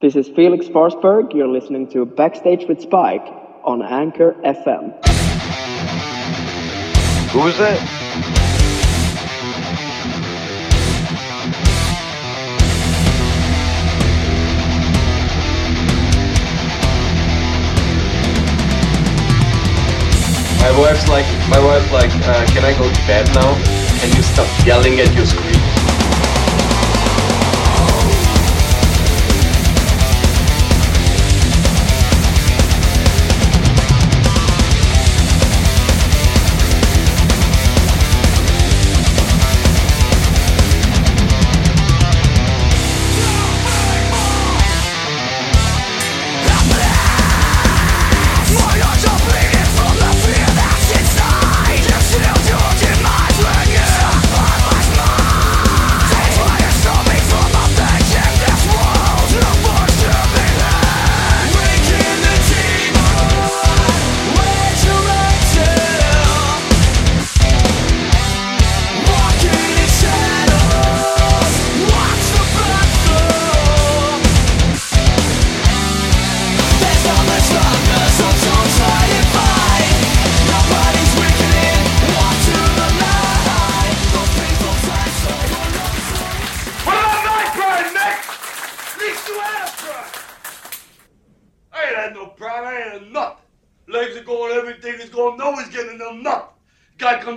This is Felix Forsberg. You're listening to Backstage with Spike on Anchor FM. Who's that? My wife's like, my wife's like, uh, can I go to bed now? Can you stop yelling at your screen?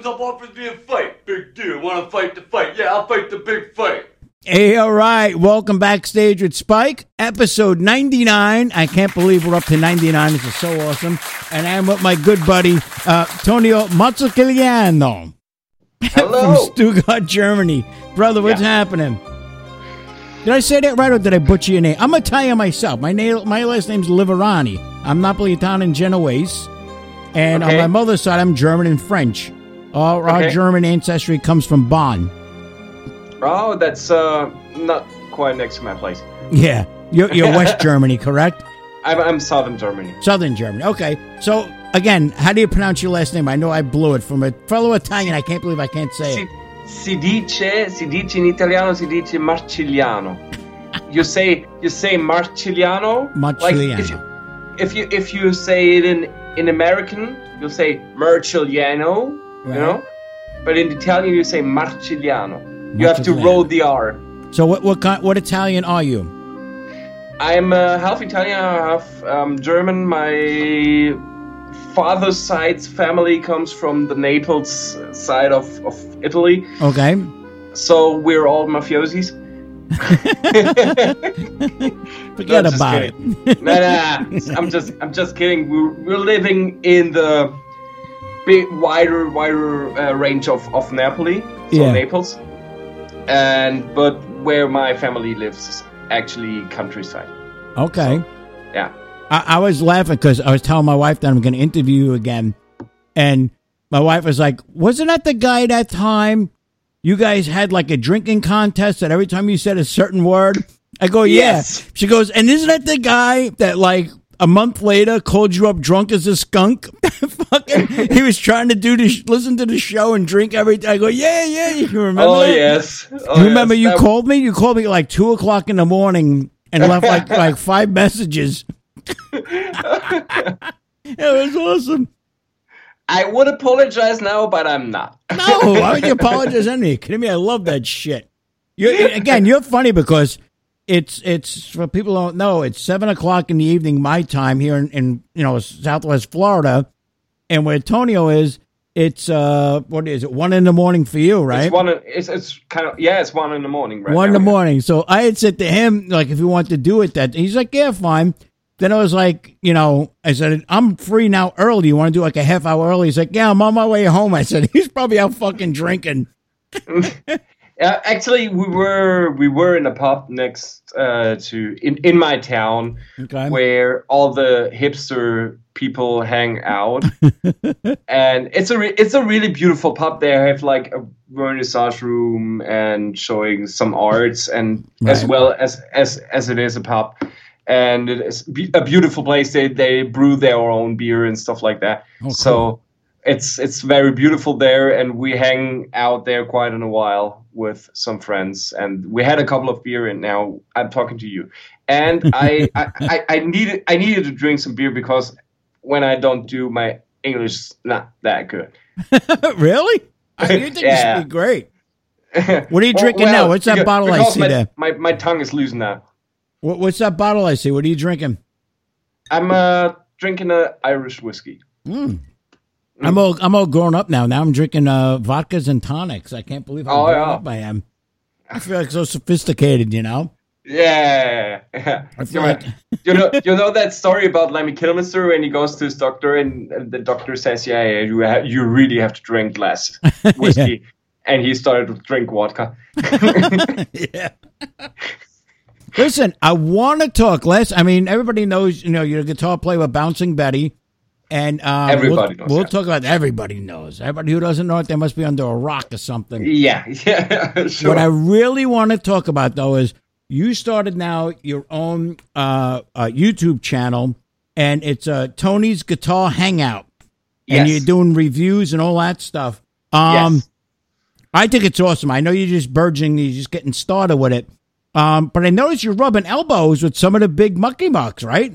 Comes up, offers me a fight. Big deal. Want to fight the fight? Yeah, I'll fight the big fight. Hey, all right. Welcome backstage with Spike, episode 99. I can't believe we're up to 99. This is so awesome. And I'm with my good buddy, uh, Tonio Mazzucchigliano Hello. from Stuttgart, Germany. Brother, what's Yeah. happening? Did I say that right or did I butcher your name? I'm Italian myself. My name, my last name's Liverani. I'm Napolitan and Genoese. And on my mother's side, I'm German and French. Our, our German ancestry comes from Bonn. Oh, that's uh not quite next to my place. Yeah. You're, you're West Germany, correct? I'm, I'm southern Germany. Southern Germany. Okay. So again, how do you pronounce your last name? I know I blew it from a fellow Italian. I can't believe I can't say Si, it. si dice, si dice in italiano, si dice marcigliano. you say you say marcigliano. Like if you, if you if you say it in in American, you'll say marcigliano. Right. You know, but in Italian you say marcigliano. You have to roll the R. So what what kind, what Italian are you? I'm uh, half Italian, half um, German. My father's side's family comes from the Naples side of, of Italy, Okay. so we're all mafiosis. Forget No, about kidding. it. nah, nah, I'm just I'm just kidding. We're, we're living in the big wider wider uh, range of, of Napoli, so Yeah. Naples, and but where my family lives is actually countryside. Okay. Yeah. I, I was laughing because I was telling my wife that I'm going to interview you again, and my wife was like, "Wasn't that the guy that time you guys had like a drinking contest that every time you said a certain word?" I go, "Yeah." Yes. She goes, "And isn't that the guy that like?" A month later, called you up drunk as a skunk. Fucking, he was trying to do this, listen to the show and drink every day. I go, yeah, yeah. You remember? Oh that? yes. Oh, You remember yes. you That- called me? You called me like two o'clock in the morning and left like like five messages. it was awesome. I would apologize now, but I'm not. No, why would you apologize? You kidding me? I love that shit. You again, you're funny because it's it's for people who don't know. It's seven o'clock in the evening my time here in, in you know Southwest Florida, and where Tonio is, it's uh what is it? One in the morning for you, right? It's one. in- It's, it's kind of yeah. It's one in the morning, right? one in the yeah. morning. So I had said to him, like, if you want to do it, that he's like, yeah, fine. Then I was like, you know, I said, I'm free now early. You want to do like a half hour early? He's like, yeah, I'm on my way home. I said, he's probably out fucking drinking. Uh, actually, we were we were in a pub next uh, to in in my town Okay. where all the hipster people hang out, and it's a re- it's a really beautiful pub. They have like a vernissage room and showing some arts, and as well as as as it is a pub. And it is be- a beautiful place. They they brew their own beer and stuff like that. Oh, cool. So it's it's very beautiful there, and we hang out there quite in a while with some friends. And we had a couple of beer, and now I'm talking to you. and I, I, I, I needed I needed to drink some beer because when I don't do my English is not that good. really? I mean, you think Yeah. you speak great. What are you Well- drinking well, now? What's that because- bottle I see my, there? My, my tongue is loose now. What, what's that bottle I see? What are you drinking? I'm uh, drinking a Irish whiskey. I'm all I'm all grown up now. Now I'm drinking uh, vodkas and tonics. I can't believe how Oh, grown yeah. up I am. I feel like so sophisticated, you know. Yeah. You, like you know you know that story about Lemmy Kilmister when he goes to his doctor and the doctor says, "Yeah, yeah you ha- you really have to drink less whiskey," and he started to drink vodka. yeah. Listen, I want to talk less. I mean, everybody knows, you know, you're a guitar player with Bouncing Betty. And um, Everybody we'll, knows we'll that. talk about everybody knows. Everybody who doesn't know it, they must be under a rock or something. Yeah, yeah, sure. What I really want to talk about, though, is you started now your own uh, uh, YouTube channel, and it's uh, Tony's Guitar Hangout. And Yes. you're doing reviews and all that stuff. Um, yes. I think it's awesome. I know you're just burgeoning, you're just getting started with it. Um, but I noticed you're rubbing elbows with some of the big mucky mucks, right?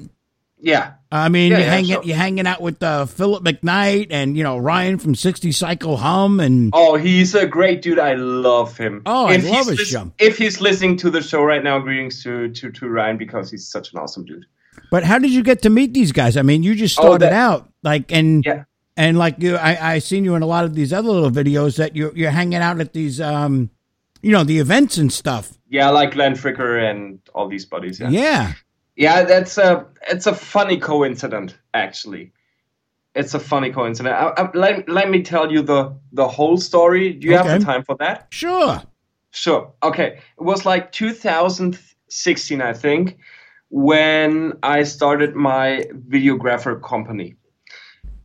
Yeah. I mean, Yeah, you're yeah, hanging sure. you're hanging out with uh, Philip McKnight and you know Ryan from Sixty Cycle Hum and Oh, he's a great dude. I love him. Oh, I If love he's his show. If he's listening to the show right now, greetings to, to, to Ryan because he's such an awesome dude. But how did you get to meet these guys? I mean, you just Oh, started that- out like and Yeah. and like you, I I seen you in a lot of these other little videos that you're you're hanging out at these um, you know, the events and stuff. Yeah, like Glenn Fricker and all these buddies. Yeah, Yeah. Yeah, that's a it's a funny coincidence actually. It's a funny coincidence. I, I, let, let me tell you the the whole story. Do you have the time for that? sure. Sure. Okay. It was like 2016, I think, when I started my videographer company.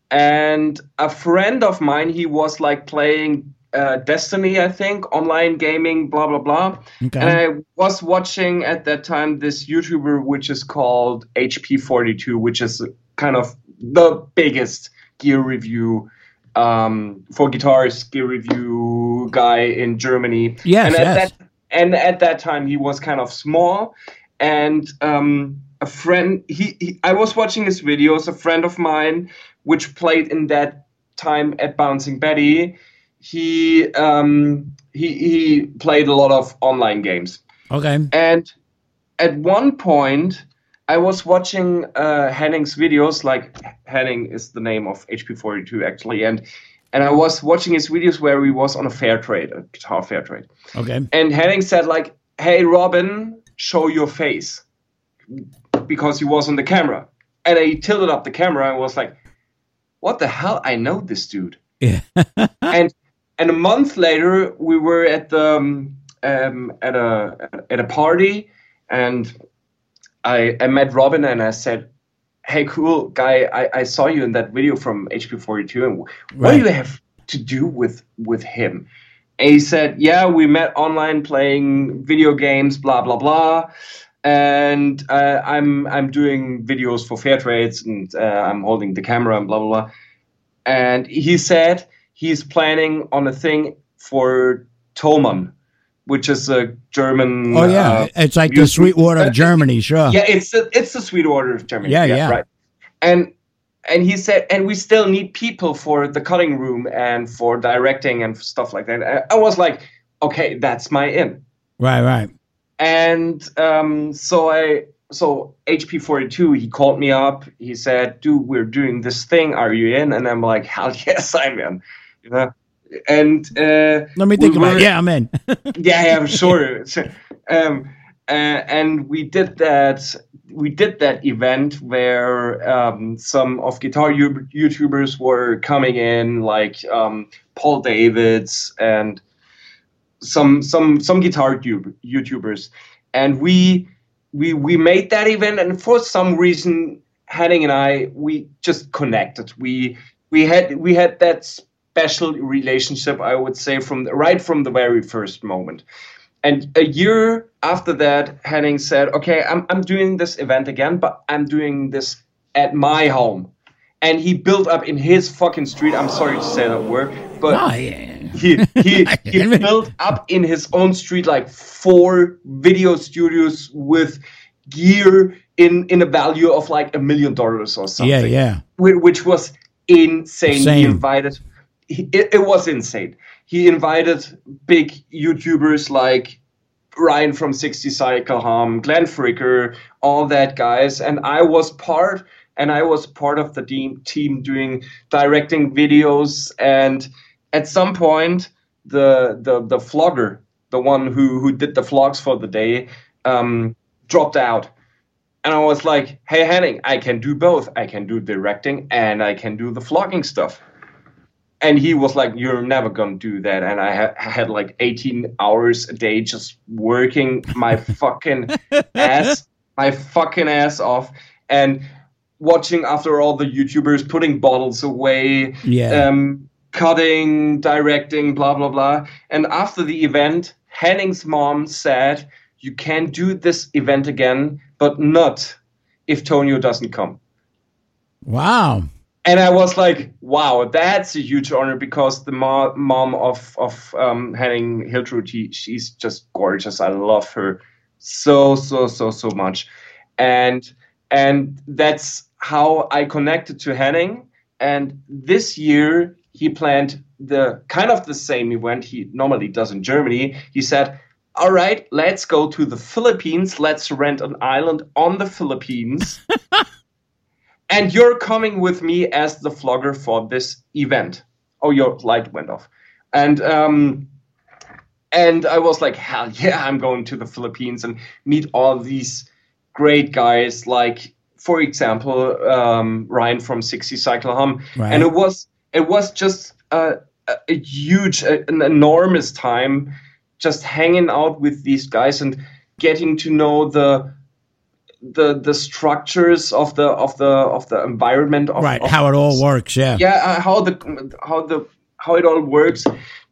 And a friend of mine, he was like playing uh, Destiny, I think, online gaming, blah, blah, blah. Okay. And I was watching at that time this YouTuber, which is called HP42, which is kind of the biggest gear review um, for guitars, gear review guy in Germany. Yes, and at yes. That, and at that time, he was kind of small. And um, a friend, he, he, I was watching his videos. A friend of mine, which played in that time at Bouncing Betty, he um, he he played a lot of online games. Okay. And at one point, I was watching uh, Henning's videos. Like Henning is the name of HP42 actually, and and I was watching his videos where he was on a fair trade, a guitar fair trade. Okay. And Henning said like, "Hey Robin, show your face," because he was on the camera. And he tilted up the camera and was like, "What the hell? I know this dude." Yeah. and and a month later we were at the um, um, at a at a party and I I met Robin and I said, "Hey, cool guy, I, I saw you in that video from HP42, and what Right. do you have to do with with him?" And he said, "Yeah, we met online playing video games, blah blah blah." And uh, I'm I'm doing videos for fair trades, and uh, I'm holding the camera and blah blah blah and he said he's planning on a thing for Thomann, which is a German. Oh yeah, uh, it's like the music- Sweetwater uh, of Germany, sure. yeah, it's the it's the Sweetwater of Germany. Yeah, yeah. right. And and he said, and we still need people for the cutting room and for directing and stuff like that. I, I was like, okay, that's my in. Right, right. And um, so I so HP42 he called me up. He said, "Dude, we're doing this thing. Are you in?" And I'm like, "Hell yes, I'm in." Know. And uh, Let me we think about were- it. Yeah, I'm in. yeah, yeah, sure. um, uh, and we did that. We did that event where um, some of guitar you- YouTubers were coming in, like um, Paul Davids and some some some guitar tube- YouTubers, and we we we made that event. And for some reason, Henning and I we just connected. We we had we had that special relationship, I would say, from the, right from the very first moment. And a year after that, Henning said, "Okay, I'm I'm doing this event again, but I'm doing this at my home." And he built up in his fucking street. I'm sorry to say that word, but Oh, yeah. he he, he built up in his own street like four video studios with gear in in a value of like a million dollars or something. Yeah, yeah. Which was insane. He Insane. invited. It, it was insane. He invited big YouTubers like Ryan from 60 Cycle Hum, Glenn Fricker, all that guys, and I was part and I was part of the team team doing directing videos and at some point the the the vlogger, the one who who did the vlogs for the day, um, dropped out. And I was like, "Hey Henning, I can do both. I can do directing and I can do the vlogging stuff." And he was like you're never gonna do that and i ha- had like 18 hours a day just working my fucking ass my fucking ass off and watching after all the youtubers putting bottles away Yeah. um, cutting directing blah blah blah and after the event henning's mom said you can do this event again but not if tonio doesn't come Wow. And I was like, "Wow, that's a huge honor because the mo- mom of of um, Henning Hiltrud, he, she's just gorgeous. I love her so so so so much, and and that's how I connected to Henning. And this year he planned the kind of the same event he normally does in Germany. He said. All right, let's go to the Philippines. Let's rent an island on the Philippines and you're coming with me as the vlogger for this event. Oh, your light went off, and um, and I was like, hell yeah, I'm going to the Philippines and meet all these great guys, like for example, um, Ryan from 60 Cycle Hum, Right. and it was it was just a, a, a huge, a- an enormous time, just hanging out with these guys and getting to know the the the structures of the of the of the environment of, Right. of How it all works. Yeah. yeah uh, how the how the how it all works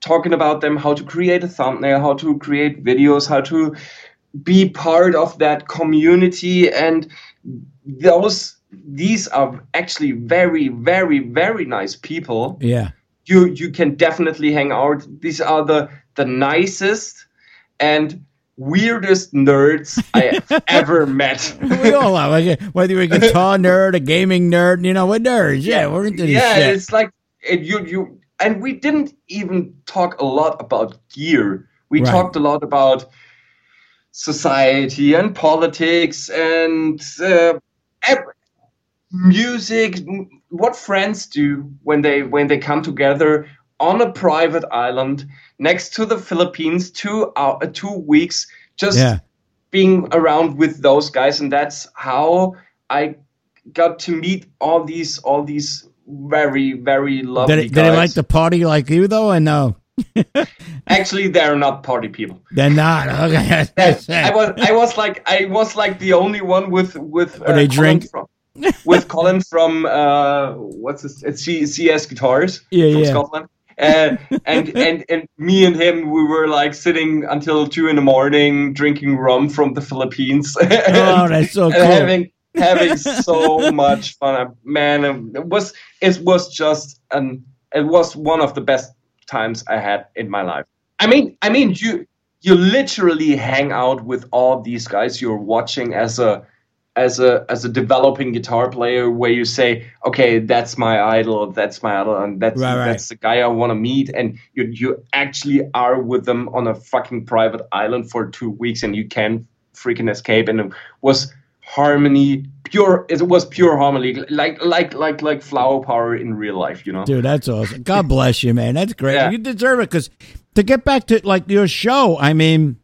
talking about them how to create a thumbnail how to create videos how to be part of that community and those these are actually very very very nice people Yeah. you you can definitely hang out these are the the nicest and weirdest nerds i have ever met We all are. Like, whether you're a guitar nerd, a gaming nerd, you know, we're nerds. Yeah, we're into this yeah, shit. it's like it, you you and we didn't even talk a lot about gear. We Right. talked a lot about society and politics and uh, ev- music. What friends do when they when they come together on a private island next to the Philippines, two uh, two weeks, just Yeah. being around with those guys, and that's how I got to meet all these all these very very lovely Did, it, guys. did they like to party like you though? I know. Actually, they're not party people. they're not. Okay. I was I was like I was like the only one with with uh, they drink? from, with Colin from uh what's this it's C- CS Guitars Yeah, from yeah. Scotland. Uh, and and and me and him we were like sitting until two in the morning drinking rum from the Philippines. Oh, that's so and cool. having having so much fun. Man, it was it was just an it was one of the best times I had in my life. I mean, I mean you you literally hang out with all these guys you're watching as a as a as a developing guitar player where you say okay that's my idol that's my idol and that's Right, right. that's the guy I want to meet and you you actually are with them on a fucking private island for 2 weeks and you can freaking escape and it was harmony pure it was pure harmony like like like like flower power in real life you know Dude, that's awesome. God bless you, man. That's great. Yeah. You deserve it because to get back to like your show, I mean,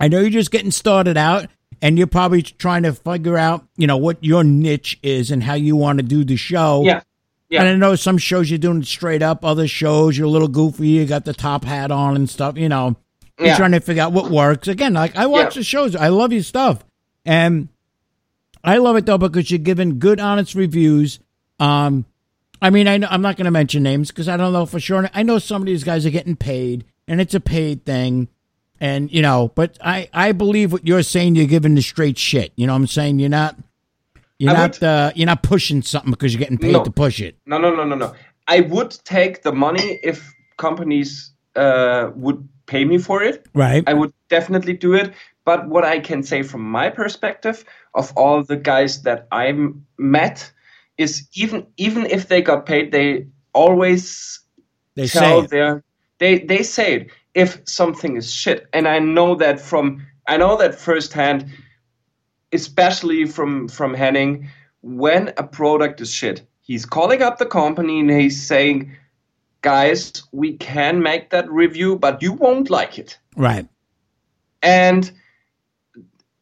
I know you're just getting started out and you're probably trying to figure out, you know, what your niche is and how you want to do the show. yeah yeah And I know some shows you're doing straight up, other shows you're a little goofy, you got the top hat on and stuff, you know. You're Yeah. trying to figure out what works. Again, like I watch Yeah. the shows. I love your stuff. And I love it though because you're giving good, honest reviews. Um, I mean, I know, I'm not going to mention names because I don't know for sure. I know some of these guys are getting paid, and it's a paid thing, and you know. But I, I believe what you're saying. You're giving the straight shit. You know what I'm saying? You're not, you're I not, uh, you're not pushing something because you're getting paid No. to push it. No, no, no, no, no. I would take the money if companies uh, would pay me for it. Right? I would definitely do it. But what I can say from my perspective of all the guys that I met is even even if they got paid, they always They tell say it. their they they say it if something is shit, and I know that from I know that firsthand, especially from from Henning, when a product is shit, he's calling up the company and he's saying, "Guys, we can make that review, but you won't like it." right. and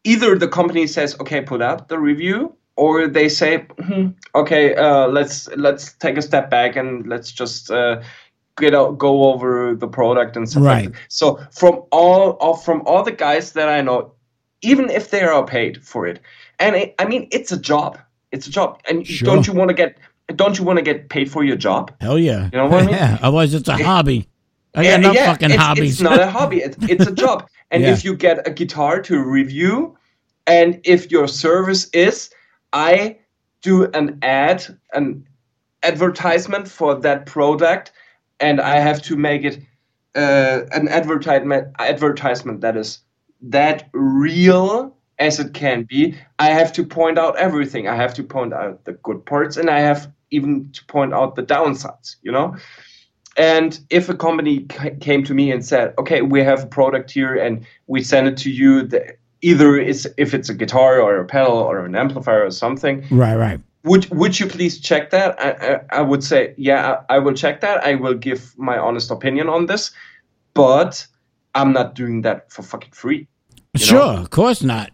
either the company says okay put out the review or they say "Hmm, okay uh, let's let's take a step back and let's just uh, get out, go over the product and stuff Right. like that. so from all of from all the guys that i know even if they are paid for it and it, i mean it's a job it's a job and Sure. don't you want to get don't you want to get paid for your job Hell yeah. You know what I mean? Yeah. Otherwise, it's a hobby. I got yeah, yeah, fucking it's, hobbies. It's not a hobby. It's, it's a job. And Yeah. if you get a guitar to review, and if your service is, I do an ad, an advertisement for that product, and I have to make it uh, an advertisement advertisement that is that real as it can be. I have to point out everything. I have to point out the good parts, and I have even to point out the downsides. You know. And if a company ca- came to me and said, "Okay, we have a product here, and we send it to you," the, either it's if it's a guitar or a pedal or an amplifier or something, right, right. Would would you please check that? I, I, I would say, yeah, I, I will check that. I will give my honest opinion on this, but I'm not doing that for fucking free. Sure, know? of course not.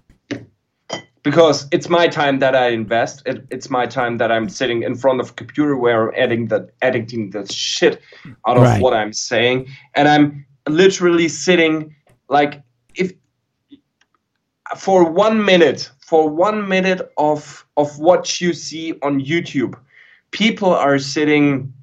because it's my time that I invest. It, it's my time that I'm sitting in front of a computer where I'm editing the editing the shit out of Right. what I'm saying, and I'm literally sitting like if for one minute for one minute of of what you see on YouTube, people are sitting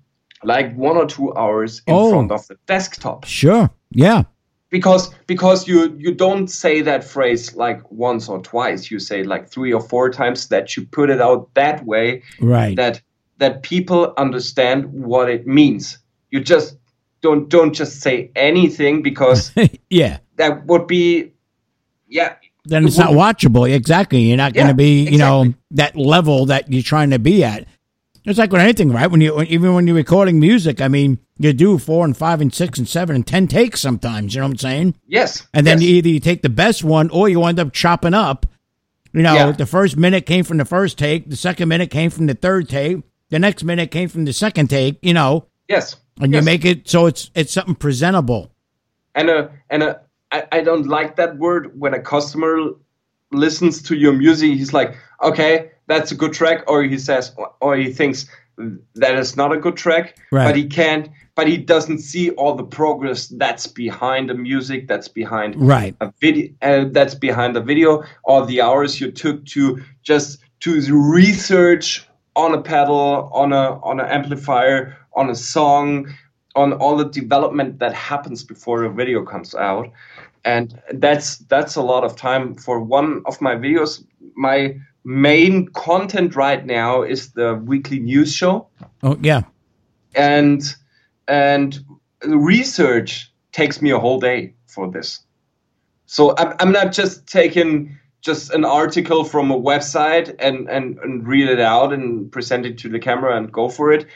like one or two hours in Oh. front of the desktop Sure. Yeah. because because you you don't say that phrase like once or twice you say like three or four times that you put it out that way Right. that that people understand what it means you just don't don't just say anything because yeah. that would be yeah Then it's not watchable. Exactly. You're not going to be, you know, that level that you're trying to be at. It's like with anything, right? When you, when, even when you're recording music, I mean, you do four and five and six and seven and ten takes sometimes. You know what I'm saying? yes And then yes. you either you take the best one or you end up chopping up. You know, Yeah. the first minute came from the first take, the second minute came from the third take, the next minute came from the second take. You know, yes and yes. you make it so it's it's something presentable. and a and a I, I don't like that word when a customer listens to your music he's like okay that's a good track or he says or he thinks that is not a good track Right. but he can't but he doesn't see all the progress that's behind the music that's behind Right. a video uh, that's behind the video or the hours you took to just to research on a pedal on a on an amplifier on a song on all the development that happens before a video comes out and that's that's a lot of time for one of my videos. My main content right now is the weekly news show. Oh yeah. and and research takes me a whole day for this. So i'm, I'm not just taking just an article from a website and, and and read it out and present it to the camera and go for it.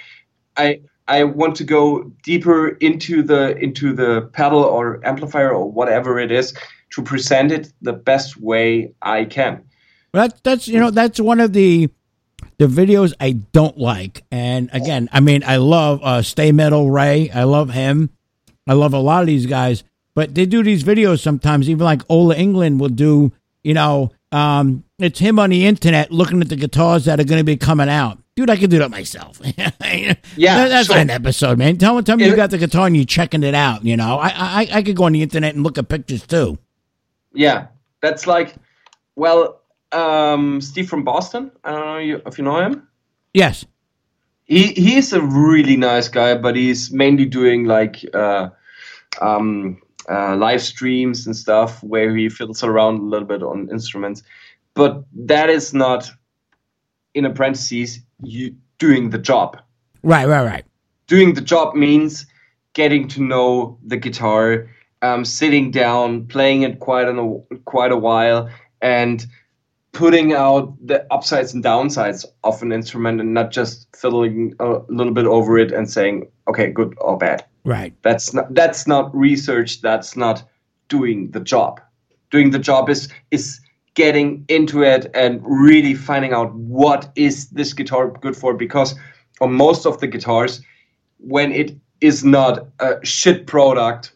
I i want to go deeper into the into the pedal or amplifier or whatever it is to present it the best way i can Well, that's that's you know that's one of the the videos I don't like. And again, I mean, I love uh, Stay Metal Ray. I love him. I love a lot of these guys, but they do these videos sometimes. Even like Ola Englund will do. You know, um, it's him on the internet looking at the guitars that are going to be coming out. Dude, I could do that myself. yeah, that's sure. an episode, man. Tell me, tell me you got the guitar and you're checking it out. You know, I, I, I could go on the internet and look at pictures too. Yeah, that's like, well, um, Steve from Boston. I don't know if you know him. Yes, He he's a really nice guy, but he's mainly doing like uh, um, uh, live streams and stuff where he fiddles around a little bit on instruments. But that is not, in a parentheses, you doing the job. right, right, right. doing the job means getting to know the guitar um, sitting down, playing it quite a quite a while, and putting out the upsides and downsides of an instrument, and not just fiddling a little bit over it and saying, "Okay, good or bad." Right. That's not that's not research. That's not doing the job. Doing the job is is getting into it and really finding out what is this guitar good for. Because on most of the guitars, when it is not a shit product,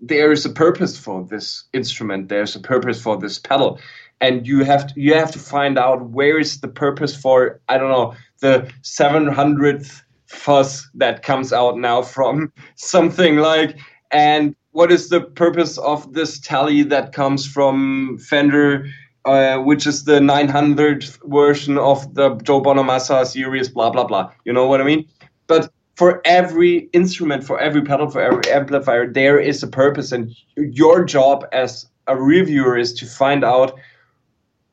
there is a purpose for this instrument. There's a purpose for this pedal, and you have to you have to find out where is the purpose for I don't know the seven hundredth fuzz that comes out now from something like and what is the purpose of this tally that comes from Fender, uh, which is the 900th version of the Joe Bonamassa series, blah blah blah. You know what I mean? But for every instrument, for every pedal, for every amplifier, there is a purpose, and your job as a reviewer is to find out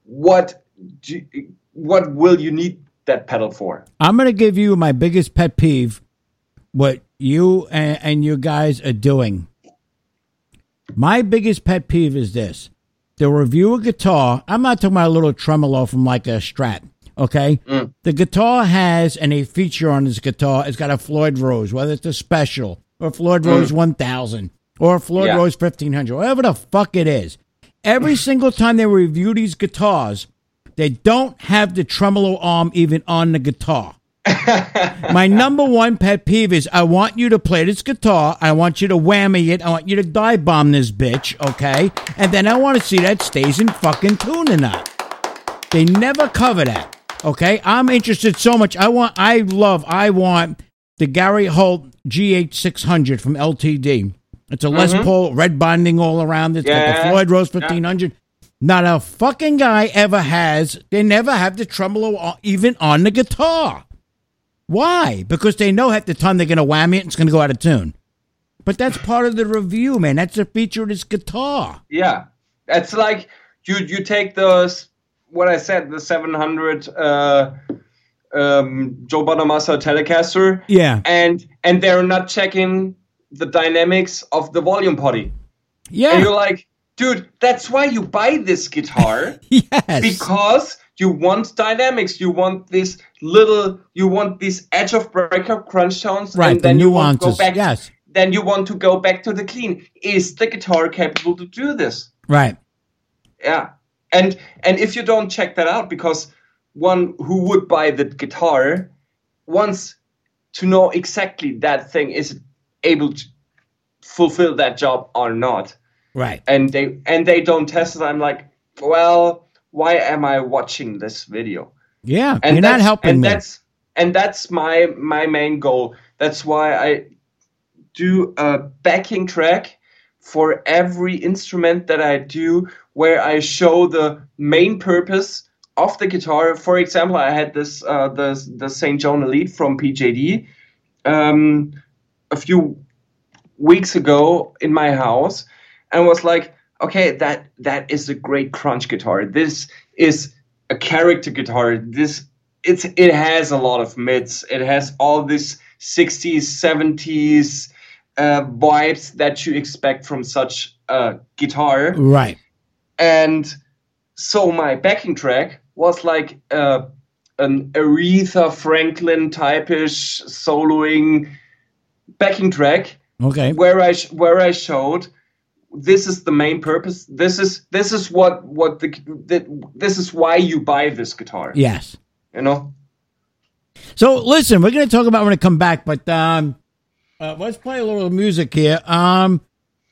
what what will you need that pedal for. I'm going to give you my biggest pet peeve what you and, and you guys are doing. My biggest pet peeve is this. To review a guitar, I'm not talking about a little tremolo from like a Strat, okay? Mm. The guitar has, and a feature on this guitar, it's got a Floyd Rose, whether it's a special or Floyd mm. Rose 1000 or Floyd Yeah. Rose 1500, whatever the fuck it is. Every single time they review these guitars, they don't have the tremolo arm even on the guitar. My number one pet peeve is I want you to play this guitar. I want you to whammy it. I want you to dive bomb this bitch, okay? And then I want to see that stays in fucking tune or not. They never cover that, okay? I'm interested so much. I want, I love, I want the Gary Holt GH600 from LTD. It's a Les Paul red binding all around it. It's got the Mm-hmm. Floyd Rose 1500. Not a fucking guy ever has. They never have the tremolo even on the guitar. Why? Because they know half the time they're going to whammy it and it's going to go out of tune. But that's part of the review, man. That's a feature of this guitar. Yeah, it's like you you take those what I said the 700 uh, um, Joe Bonamassa Telecaster, Yeah. and and they're not checking the dynamics of the volume potty, Yeah, and you're like, dude, that's why you buy this guitar yes. because you want dynamics, you want this little, you want this edge of breakup crunch tones, right. and The then you want to go nuances. back. Yes. Then you want to go back to the clean. Is the guitar capable to do this? Right. Yeah, and and if you don't check that out, because one who would buy the guitar wants to know exactly that thing is able to fulfill that job or not, Right. and they and they don't test it. I'm like, well, why am I watching this video? Yeah. And You're not helping and me. That's and that's my my main goal. That's why I do a backing track for every instrument that I do, where I show the main purpose of the guitar. For example, I had this uh, the the Saint John Elite from PJD um, a few weeks ago in my house, and was like, okay, that that is a great crunch guitar. This is a character guitar. This it's it has a lot of mids. It has all this 60s, 70s uh, vibes that you expect from such a guitar. right. And so my backing track was like uh, an Aretha Franklin type-ish soloing backing track Okay. where I sh- where I showed this is the main purpose. This is this is what what the, the this is why you buy this guitar. Yes. You know. So listen, we're going to talk about when I come back, but um, uh, let's play a little music here. Um,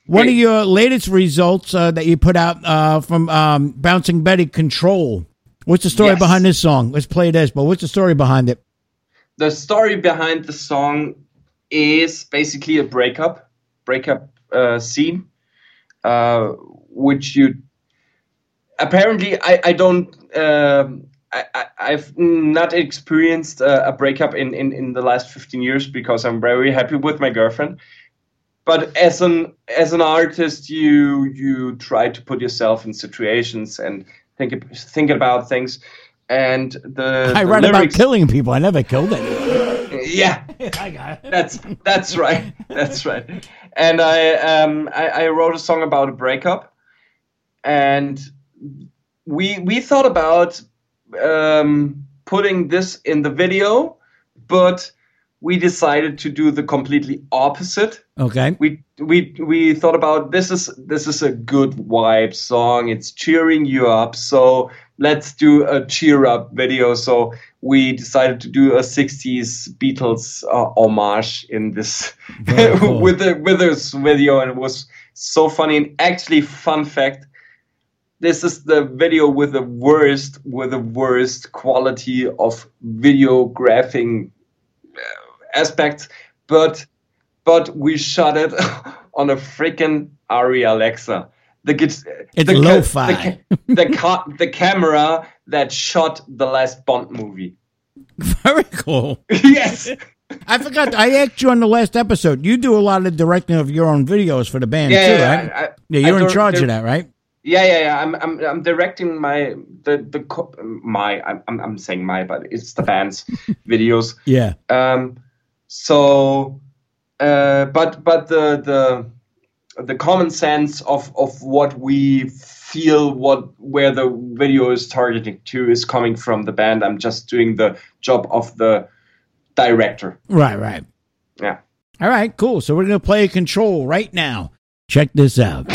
one of your latest results uh, that you put out uh, from um, Bouncing Betty Control. What's the story Yes. behind this song? Let's play this, but what's the story behind it? The story behind the song is basically a breakup breakup uh, scene, uh, which you apparently I I don't. Um, I, I, I've not experienced a, a breakup in, in, in the last 15 years because I'm very happy with my girlfriend. But as an as an artist, you you try to put yourself in situations and think think about things. And the, I the read about killing people. I never killed anyone. yeah, I got it. that's that's right. That's right. And I, um, I I wrote a song about a breakup, and we we thought about um, putting this in the video, but we decided to do the completely opposite. Okay. we we we thought about this is this is a good vibe song. It's cheering you up. So let's do a cheer up video so we decided to do a 60s beatles uh, homage in this cool. with the with this video and it was so funny and actually fun fact this is the video with the worst with the worst quality of videographing uh, aspects but but we shot it on a freaking ARRI Alexa. The, It's the, lo-fi. The, the, ca- the camera that shot the last Bond movie. Very cool. yes. I forgot. I asked you on the last episode. You do a lot of directing of your own videos for the band Yeah, too, yeah, right? I- I- yeah, you're I in charge of that, right? Yeah, yeah, yeah. I'm, I'm, I'm directing my the the co- my. I'm, I'm, I'm saying my, but it's the band's videos. Yeah. Um, so, uh, but but the the the common sense of of what we feel what where the video is targeting to is coming from the band. I'm just doing the job of the director. Right, right. Yeah. All right, cool. So we're going to play Control right now. Check this out.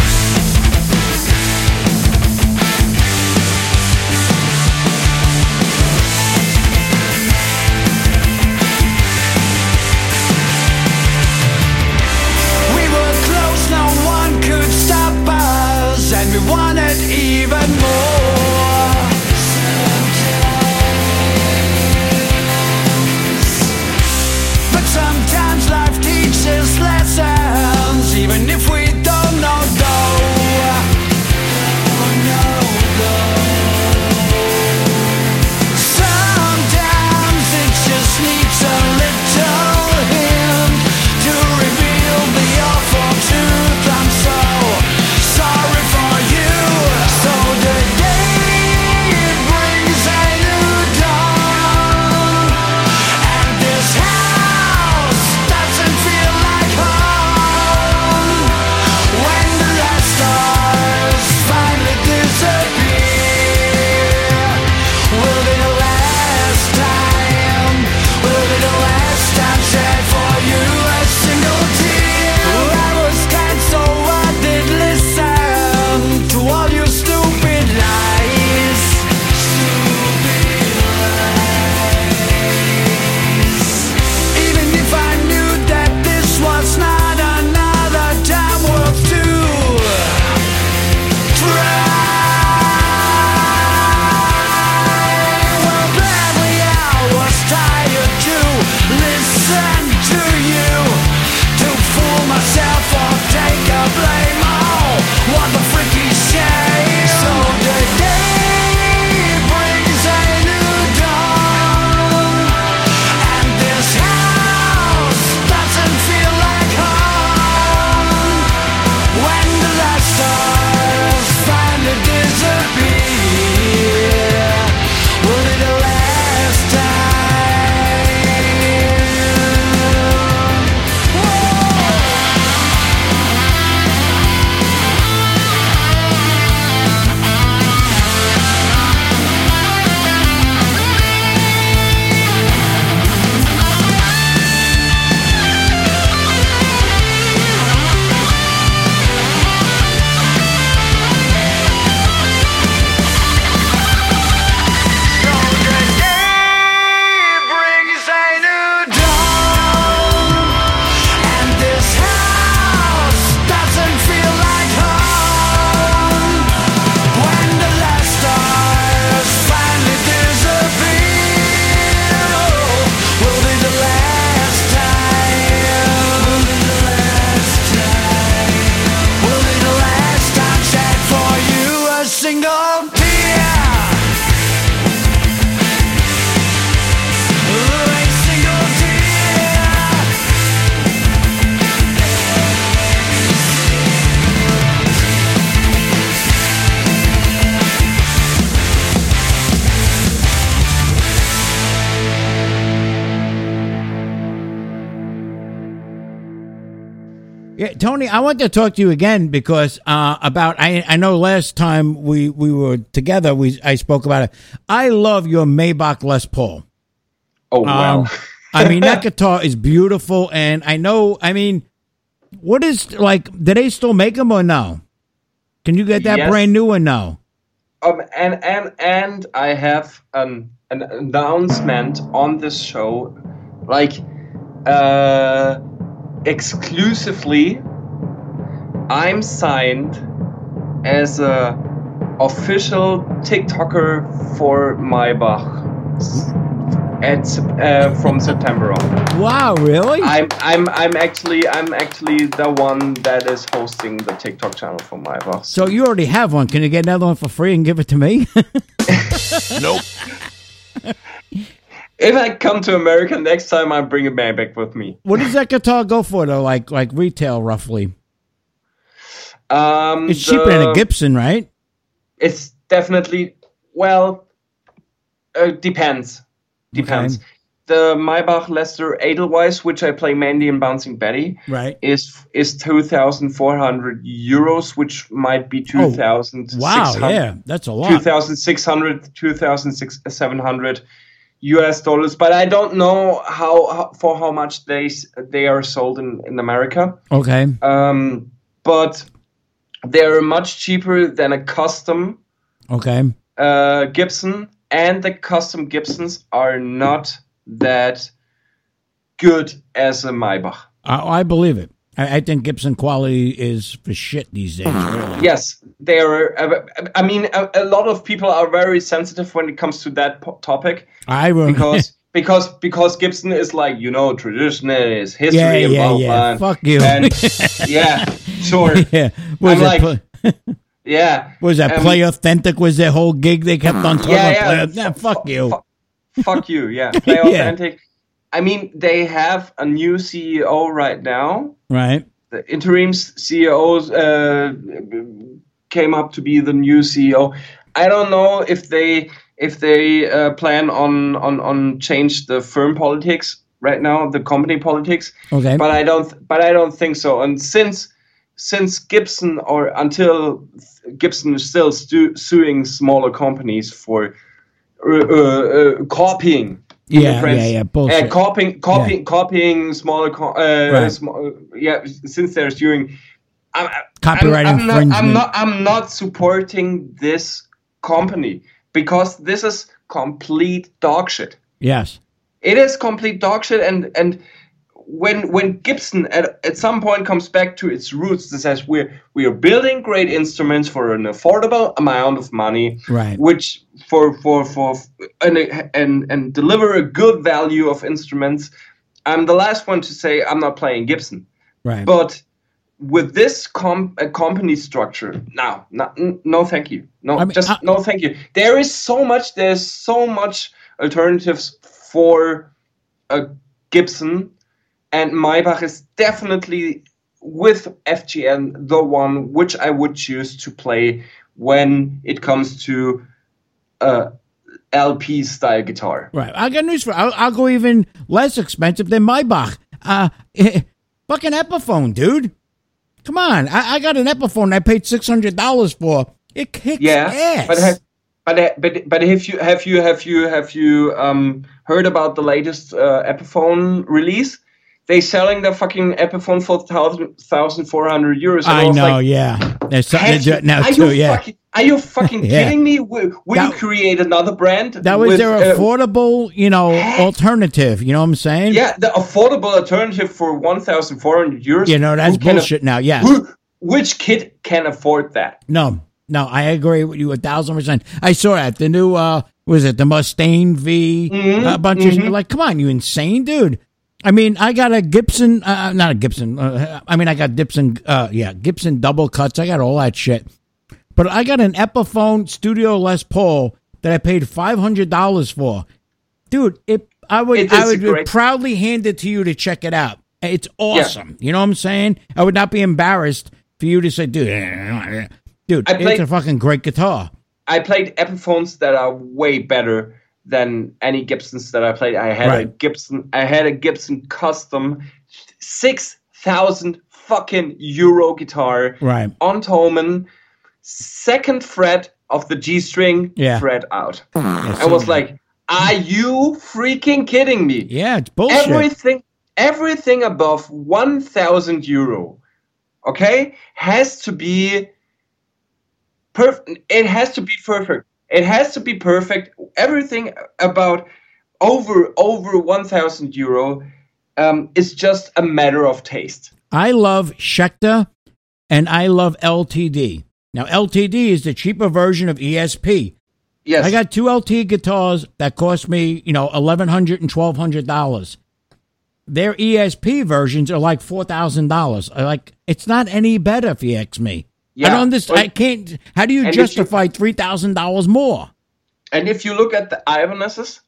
I want to talk to you again because uh, about I I know last time we we were together we I spoke about it. I love your Maybach Les Paul. Oh wow. Um, I mean that guitar is beautiful, and I know. I mean, what is like? Do they still make them or no? Can you get that Yes. brand new one now? Um, and and and I have an an announcement on this show, like uh, exclusively. I'm signed as a official TikToker for Maybach at Sep- uh, from September on. Wow, really? I'm I'm I'm actually I'm actually the one that is hosting the TikTok channel for Maybach. so you already have one. Can you get another one for free and give it to me? Nope. If I come to America next time, I bring a man back with me. what does that guitar go for though? Like like retail roughly? Um, It's cheaper than a Gibson, right? It's definitely well. Uh, depends. Depends. Okay. The Maybach Lester Edelweiss, which I play mainly in Bouncing Betty, Right. is is two thousand four hundred euros, which might be two thousand. Oh, Wow, yeah, that's a lot. 2,600, 2,700 US dollars, but I don't know how, how for how much they they are sold in, in America. Okay. Um, but they're much cheaper than a custom Okay. uh, Gibson, and the custom Gibsons are not that good as a Maybach. I, I believe it. I, I think Gibson quality is for shit these days. Really. Yes, they are. uh, I mean, a, a lot of people are very sensitive when it comes to that po- topic. I will. because because because Gibson is like you know tradition is history Yeah, and yeah, blah, yeah. blah, Fuck you. and yeah sure yeah. Was I'm it like- pl- yeah was that play authentic? Was their whole gig? They kept on talking yeah, about yeah. play. Nah, fuck you. fu- fuck you yeah play Yeah. authentic I mean they have a new CEO right now Right. the interim CEO uh, came up to be the new CEO. I don't know if they if they uh, plan on, on on change the firm politics right now, the company politics. Okay. But I don't. But I don't think so. And since since Gibson or until Gibson is still stu- suing smaller companies for uh, uh, uh, copying. Yeah, yeah, yeah, bullshit. Uh, copying, copying, copying smaller. Co- uh, Right. sm- yeah, since they're suing. I'm, Copyright I'm, I'm Not, I'm not. I'm not supporting this company because this is complete dog shit. Yes. It is complete dog shit, and and when when Gibson at, at some point comes back to its roots, that says we're we are building great instruments for an affordable amount of money, Right. Which for for for and and and deliver a good value of instruments. I'm the last one to say I'm not playing Gibson, Right. but with this com- uh, company structure, no, no, no, thank you, no, I mean, just I- no, thank you. There is so much. There's so much alternatives for a Gibson, and Maybach is definitely with FGN the one which I would choose to play when it comes to a LP style guitar. Right. I got news for. I'll, I'll go even less expensive than Maybach. Uh, fucking Epiphone, dude. Come on. I, I got an Epiphone I paid six hundred dollars for. It kicks Yeah, ass. but have, but but but have you have you have you have you um heard about the latest uh, Epiphone release? They selling the fucking Epiphone for thousand thousand four hundred euros. and I know. like, yeah. There's something Have you- now too. Yeah. fucking, are you fucking Yeah. kidding me? Will, will you create another brand? That was with, their uh, affordable, you know, alternative. You know what I'm saying? yeah, the affordable alternative for one thousand four hundred euros. You know, that's bullshit now. Yeah. Who, which kid can afford that? No, no, I agree with you a thousand percent. I saw that the new uh was it the Mustaine V? Mm-hmm, a bunch of like, come on, you insane dude. I mean, I got a Gibson, uh, not a Gibson. Uh, I mean, I got Gibson, uh, yeah, Gibson double cuts. I got all that shit. But I got an Epiphone Studio Les Paul that I paid five hundred dollars for, dude. It, I would, It I would proudly hand it to you to check it out. It's awesome. You know what I'm saying? I would not be embarrassed for you to say, dude, dude, I it's a fucking great guitar. I played Epiphones that are way better than any Gibsons that I played. I had a Gibson. I had a Gibson Custom, six thousand fucking Euro guitar Right. on Thomann, second fret of the G string, Yeah. fret out. I was like, are you freaking kidding me? Yeah, it's bullshit. everything everything above 1000 euro okay has to be perfect it has to be perfect it has to be perfect everything about over over 1000 euro um, is just a matter of taste I love Schecter and I love LTD. Now, LTD is the cheaper version of ESP. yes I got two LT guitars that cost me, you know, eleven hundred and twelve hundred dollars. Their ESP versions are like four thousand dollars. Like it's not any better if you ask me. I Yeah, don't understand. I can't. How do you justify three thousand dollars more? and if you look at the Ibanezes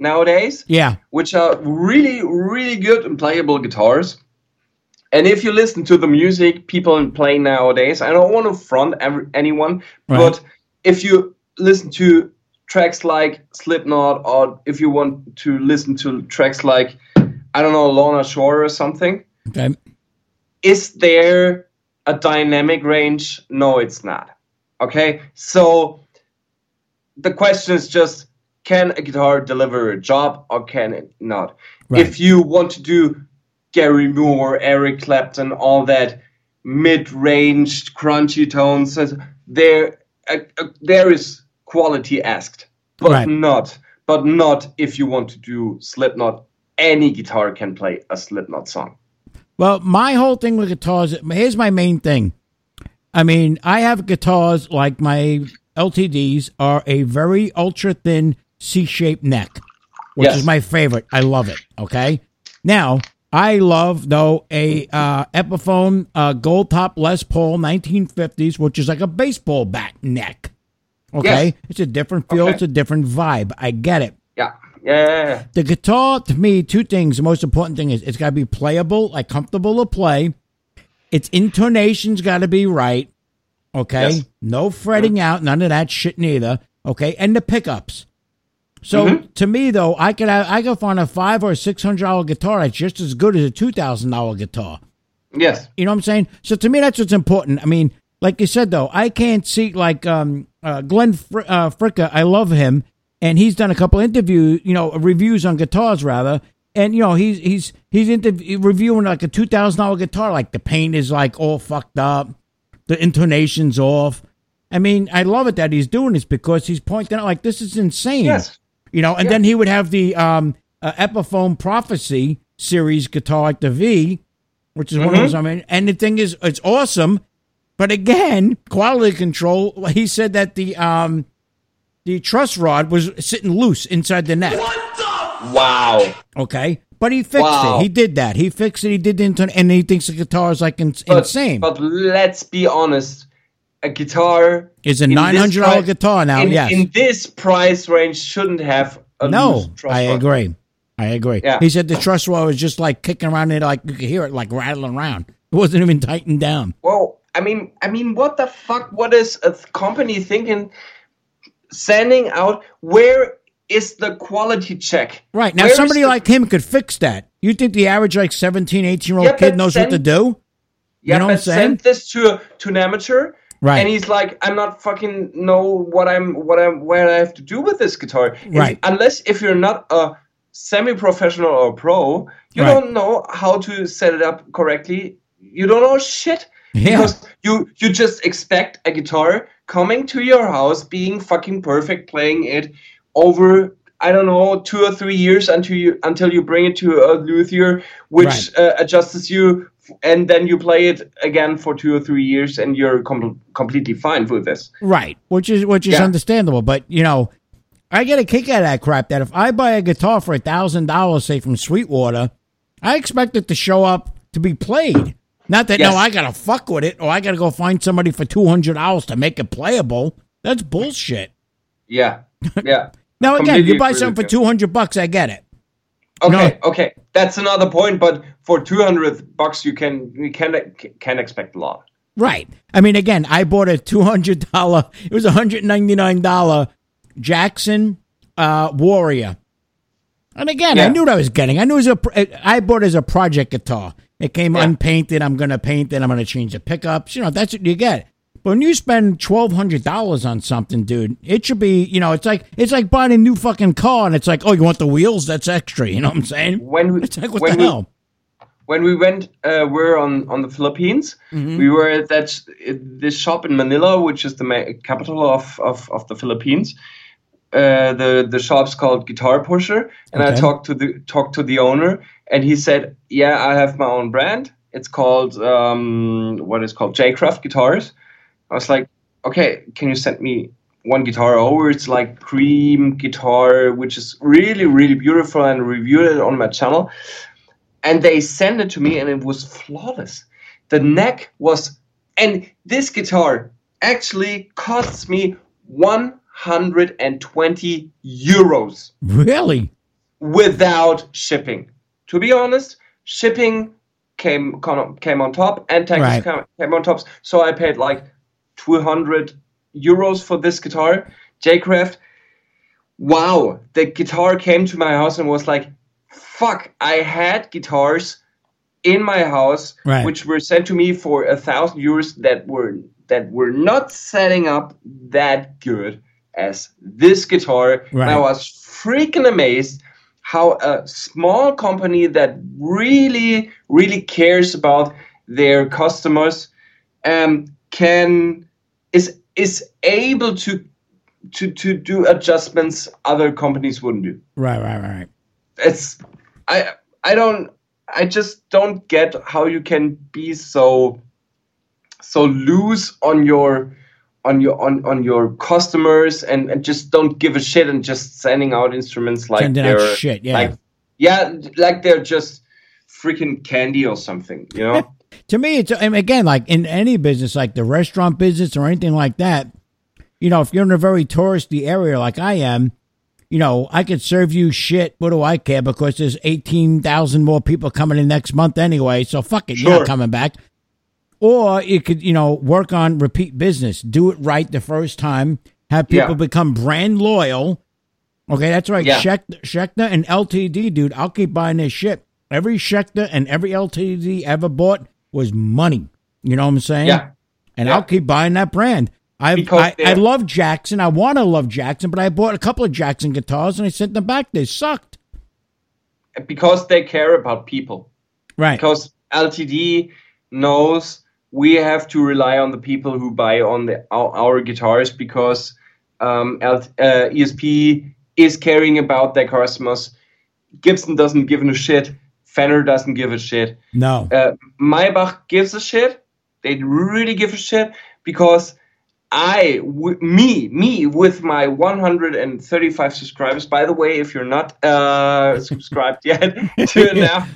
nowadays Yeah, which are really, really good and playable guitars. And if you listen to the music people play nowadays, I don't want to front every, anyone, Right. but if you listen to tracks like Slipknot, or if you want to listen to tracks like, I don't know, Lorna Shore or something, okay. is there a dynamic range? No, it's not. Okay, so the question is just can a guitar deliver a job or can it not? Right. If you want to do Gary Moore, Eric Clapton, all that mid-range crunchy tones, there uh, uh, there is quality asked, but Right. not but not if you want to do Slipknot. Any guitar can play a Slipknot song. Well, my whole thing with guitars, here's my main thing. I mean, I have guitars like my LTDs are a very ultra thin C shaped neck, which Yes. is my favorite. I love it. Okay. Now, I love, though, a uh, Epiphone uh, gold top Les Paul 1950s, which is like a baseball bat neck. Okay. Yes. It's a different feel, Okay. it's a different vibe. I get it. Yeah, yeah, yeah, yeah. The guitar, to me, two things. The most important thing is it's got to be playable, like comfortable to play. Its intonation's got to be right. Okay. Yes. No fretting out, none of that shit neither. Okay. And the pickups. So Mm-hmm. to me though, I could have, I could find a five or six hundred dollar guitar that's just as good as a two thousand dollar guitar. Yes. You know what I'm saying? So to me, that's what's important. I mean, like you said, though, I can't see like um, uh, Glenn Fr- uh, Fricker. I love him, and he's done a couple interview, you know, reviews on guitars rather. And you know, he's he's he's interv- reviewing like a two thousand dollar guitar. Like the paint is like all fucked up, the intonations off. I mean, I love it that he's doing this because he's pointing out like this is insane. Yes. You know, and then he would have the um, uh, Epiphone Prophecy series guitar, like the V, which is one of those. I mean, and the thing is, it's awesome. But again, quality control. He said that the um, the truss rod was sitting loose inside the neck. What the? Wow. Okay, but he fixed Wow. it. He did that. He fixed it. He did the intern, and he thinks the guitar is like in, But, insane. But let's be honest. A guitar It's a $900 guitar now, In, yes. in this price range, shouldn't have a no, truss I agree. I agree. Yeah. He said the truss rod was just like kicking around it, like you could hear it like rattling around. It wasn't even tightened down. Well, I mean, I mean, what the fuck? What is a company thinking? Sending out where is the quality check? Right. Now, Where is somebody the- like him could fix that. You think the average, like 17, 18 year old Yeah, kid but knows what to do? yeah, know what I'm saying? send this to a, to an amateur, Right. And he's like, I'm not fucking know what I'm what I'm where I have to do with this guitar. Right. Unless if you're not a semi-professional or pro, you Right. don't know how to set it up correctly. You don't know shit. Yeah. Because you you just expect a guitar coming to your house, being fucking perfect, playing it over I don't know two or three years until you until you bring it to a luthier, which uh, adjusts you, and then you play it again for two or three years, and you're com- completely fine with this. Right, which is which is Yeah. understandable. But you know, I get a kick out of that crap. That if I buy a guitar for a thousand dollars, say from Sweetwater, I expect it to show up to be played. Not that Yes. no, I gotta fuck with it, or I gotta go find somebody for two hundred dollars to make it playable. That's bullshit. Yeah, yeah. Now again, Completely you buy something for two hundred bucks, I get it. Okay, okay, that's another point. But for two hundred bucks, you can you can can expect a lot. Right. I mean, again, I bought a two hundred dollar. It was a hundred ninety nine dollar Jackson uh, Warrior. And again, I knew what I was getting. I knew it was a. I bought it as a project guitar. It came Yeah. unpainted. I'm going to paint it. I'm going to change the pickups. You know, that's what you get. But when you spend twelve hundred dollars on something, dude, it should be. You know, it's like it's like buying a new fucking car, and it's like, oh, you want the wheels? That's extra. You know what I'm saying? When we, It's like what when the we, hell? when we went, uh, we're on on the Philippines. Mm-hmm. We were at that this shop in Manila, which is the ma- capital of, of, of the Philippines. Uh, the the shop's called Guitar Pusher, and I talked to the talked to the owner, and he said, "Yeah, I have my own brand. It's called um, what is called J-Craft Guitars." I was like, "Okay, can you send me one guitar over? It's like cream guitar, which is really really beautiful, and reviewed it on my channel." and they sent it to me and it was flawless the neck was and this guitar actually costs me 120 euros Really? without shipping to be honest shipping came came on top and taxes Right. came, came on top so i paid like 200 euros for this guitar. Jcraft wow the guitar came to my house and was like fuck i had guitars in my house Right. which were sent to me for a thousand euros that were that were not setting up that good as this guitar. And i was freaking amazed how a small company that really really cares about their customers um, can is is able to to to do adjustments other companies wouldn't do Right, right, right, right. it's i i don't i just don't get how you can be so so loose on your on your on, on your customers and, and just don't give a shit and just sending out instruments like Sending they're shit, yeah. like yeah like they're just freaking candy or something you know to me, it's mean, again like in any business, like the restaurant business or anything like that. You know, if you're in a very touristy area like I am, you know, I could serve you shit. What do I care? Because there's eighteen thousand more people coming in next month anyway. So fuck it, you're not coming back. Or you could, you know, work on repeat business. Do it right the first time. Have people Yeah. become brand loyal. Okay, that's right. Yeah. Schecter and LTD, dude. I'll keep buying this shit. Every Schecter and every LTD ever bought was money. You know what I'm saying? yeah And Yeah. I'll keep buying that brand. I Because I, I love Jackson. I want to love Jackson, but I bought a couple of Jackson guitars and I sent them back. They sucked. because they care about people Right. because LTD knows we have to rely on the people who buy on the our, our guitars because um, L, uh, ESP is caring about their customers. Gibson doesn't give a shit. Fender doesn't give a shit. no. Uh, Maybach gives a shit. They really give a shit because I, w- me, me with my 135 subscribers. By the way, if you're not uh, subscribed yet, do it now.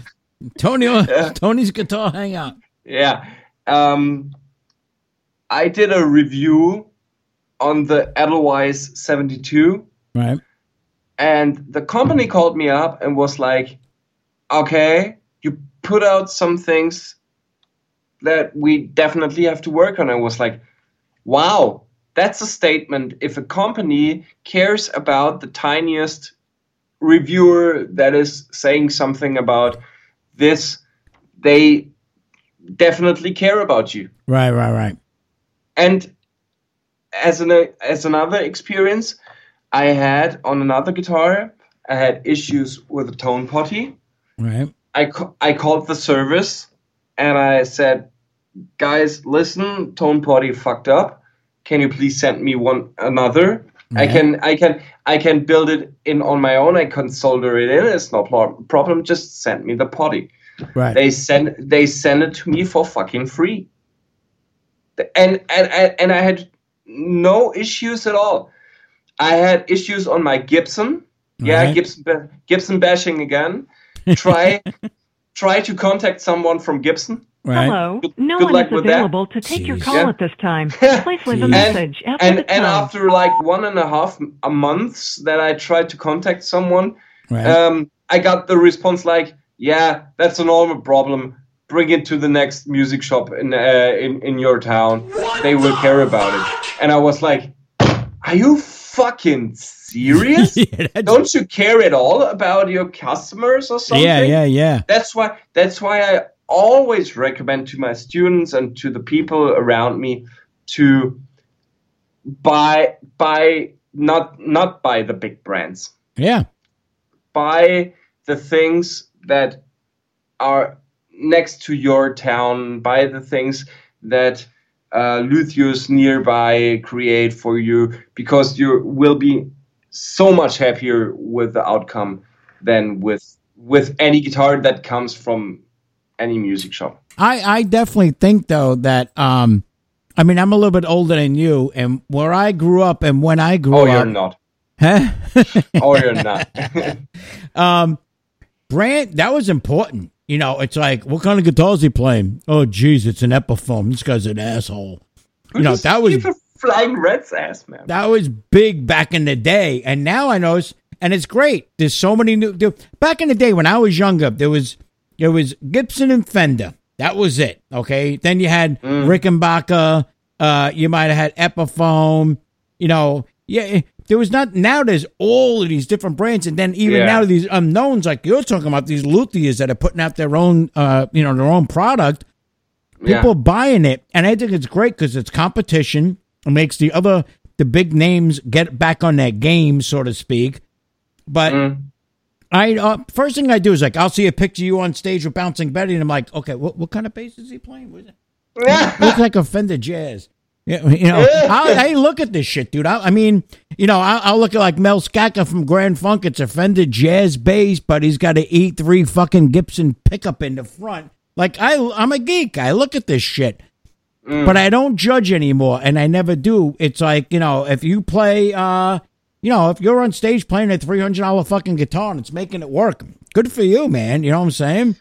Toni Toni's guitar hangout. Yeah. Um, I did a review on the Edelweiss 72, Right. and the company called me up and was like, okay, you put out some things that we definitely have to work on. I was like, wow, that's a statement. If a company cares about the tiniest reviewer that is saying something about this, they definitely care about you. Right, right, right. And as an as another experience, I had on another guitar, I had issues with the tone potty. Right. I ca- I called the service and I said, guys, listen, tone potty fucked up. Can you please send me one another? I can I can I can build it in on my own. I can solder it in. It's no problem. Just send me the potty. Right. They send they send it to me for fucking free. And and and, and I had no issues at all. I had issues on my Gibson. Yeah, Right. Gibson Gibson bashing again. Try try to contact someone from Gibson. right. Hello. Good- no good one luck is with that. available to take your call Yeah. at this time. Please leave a Jeez. message after and the and after like one and a half m- a months that I tried to contact someone, Right. um, I got the response like, "Yeah, that's a normal problem. Bring it to the next music shop in uh, in in your town. They will care about it." And I was like, "Are you fucking serious? yeah, Don't you care at all about your customers or something?" yeah, yeah, yeah. That's why. That's why I always recommend to my students and to the people around me to buy buy not not buy the big brands Yeah. buy the things that are next to your town, buy the things that uh, Luthier's nearby create for you, because you will be so much happier with the outcome than with with any guitar that comes from any music shop. I, I definitely think though that um I mean I'm a little bit older than you and where I grew up and when I grew Oh, up Oh you're not. Huh? Oh, you're not. um brand that was important. You know, it's like what kind of guitars he playing? Oh geez, it's an Epiphone. This guy's an asshole. You know, that was a flying red's ass, man. that was big back in the day, and now I know, it's, and it's great. There's so many new. There, back in the day when I was younger, there was there was Gibson and Fender. That was it. Okay, then you had Rickenbacker. Uh, you might have had Epiphone. You know, yeah. There was not now. There's all of these different brands, and then even Yeah. now these unknowns, like you're talking about, these luthiers that are putting out their own, uh, you know, their own product people are buying it and i think it's great because it's competition it makes the other the big names get back on their game so to speak but Mm. i uh, first thing i do is like i'll see a picture of you on stage with bouncing betty and i'm like okay what, what kind of bass is he playing what is it Yeah. looks like a fender jazz yeah, you know, I, I look at this shit, dude. I, I mean, you know, I, I'll look at like Mel Schacher from Grand Funk. It's a Fender jazz bass, but he's got an E3 fucking Gibson pickup in the front. Like I, I'm a geek. I look at this shit, but I don't judge anymore, and I never do. It's like you know, if you play, uh, you know, if you're on stage playing a three hundred dollar fucking guitar and it's making it work, good for you, man. You know what I'm saying?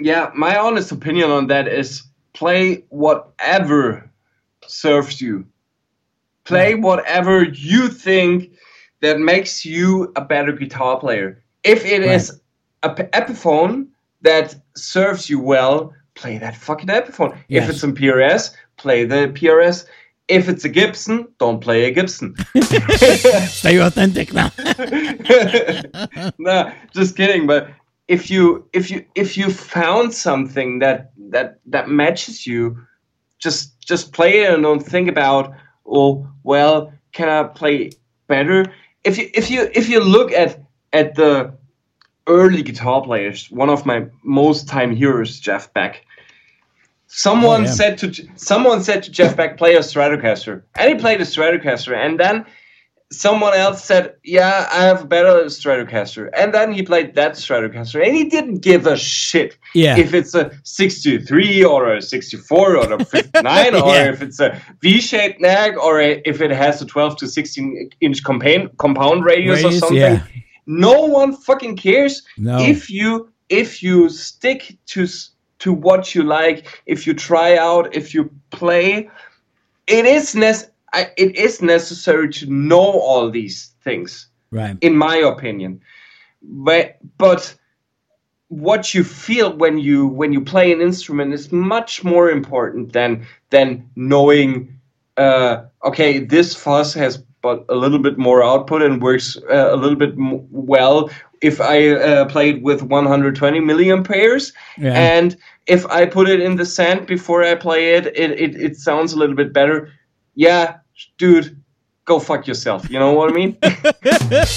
Yeah, my honest opinion on that is play whatever serves you. Play whatever you think that makes you a better guitar player. If it is a p- Epiphone that serves you well, play that fucking Epiphone. Yes. If it's a PRS, play the PRS. If it's a Gibson, don't play a Gibson. Stay authentic now. no, just kidding. But if you if you if you found something that that that matches you, just just play it and don't think about oh well can I play better? If you if you if you look at at the early guitar players, one of my most time heroes, Jeff Beck. Someone Oh, yeah. said to someone said to Jeff Beck, play a Stratocaster, and he played a Stratocaster, and then someone else said, "Yeah, I have a better Stratocaster," and then he played that Stratocaster, and he didn't give a shit Yeah. if it's a 63 or a 64 or a 59 or if it's a V-shaped neck or a, if it has a 12 to 16 inch compound compound radius, or something. yeah. No one fucking cares No. if you if you stick to to what you like, if you try out, if you play, it is nec- I, it is necessary to know all these things Right. in my opinion. But, but what you feel when you when you play an instrument is much more important than than knowing uh, okay this fuzz has but a little bit more output and works uh, a little bit m- well if I uh, play it with 120 milliamperes Yeah. and if I put it in the sand before I play it, it, it, it sounds a little bit better. Yeah, dude, go fuck yourself. You know what I mean? this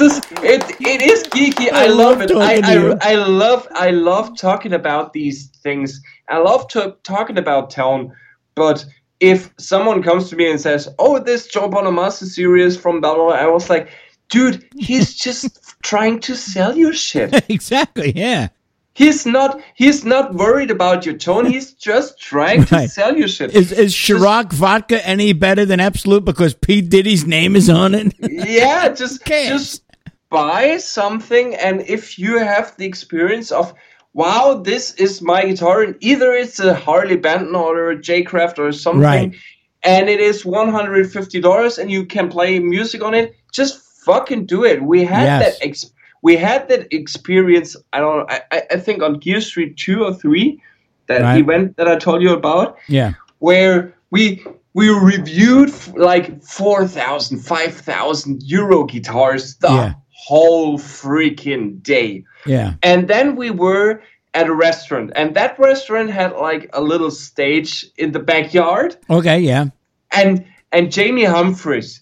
is it. It is geeky. I, I love, love it. I, talking to you. I, I love I love talking about these things. I love to, talking about town. But if someone comes to me and says, "Oh, this Joe Bonamassa series from blah blah," blah," I was like, "Dude, he's just trying to sell you shit. exactly. Yeah. He's not. He's not worried about your tone. He's just trying to sell you shit." Is is Ciroc vodka any better than Absolut because Pete Diddy's name is on it? yeah, just just buy something, and if you have the experience of, wow, this is my guitar, and either it's a Harley Benton or a J Craft or something, Right. and it is one hundred and fifty dollars, and you can play music on it, just fucking do it. We had Yes. that. Ex- we had that experience. I don't. I, I- think on Gear Street two or three, that Right. event that I told you about Yeah. where we we reviewed f- like 4,000, 5,000 euro guitars the Yeah. whole freaking day. Yeah. And then we were at a restaurant, and that restaurant had like a little stage in the backyard, Okay. Yeah. and and Jamie Humphries,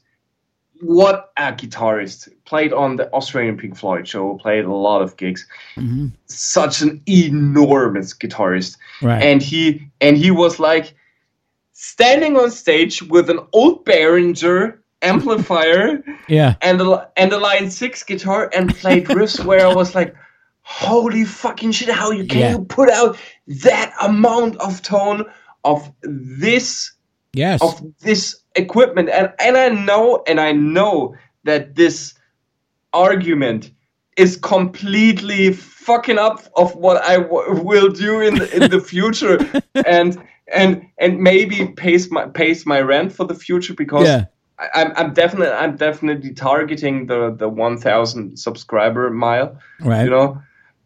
what a guitarist! Played on the Australian Pink Floyd show, played a lot of gigs. Mm-hmm. Such an enormous guitarist, Right. and he and he was like standing on stage with an old Behringer amplifier yeah. and a, and a line six guitar and played riffs where I was like, holy fucking shit! How you can Yeah. you put out that amount of tone of this Yes. of this equipment? And and I know and I know that this argument is completely fucking up of what I w- will do in the, in the future and and and maybe pays my pays my rent for the future because Yeah. I, I'm I'm definitely I'm definitely targeting the the 1000 subscriber mile Right. you know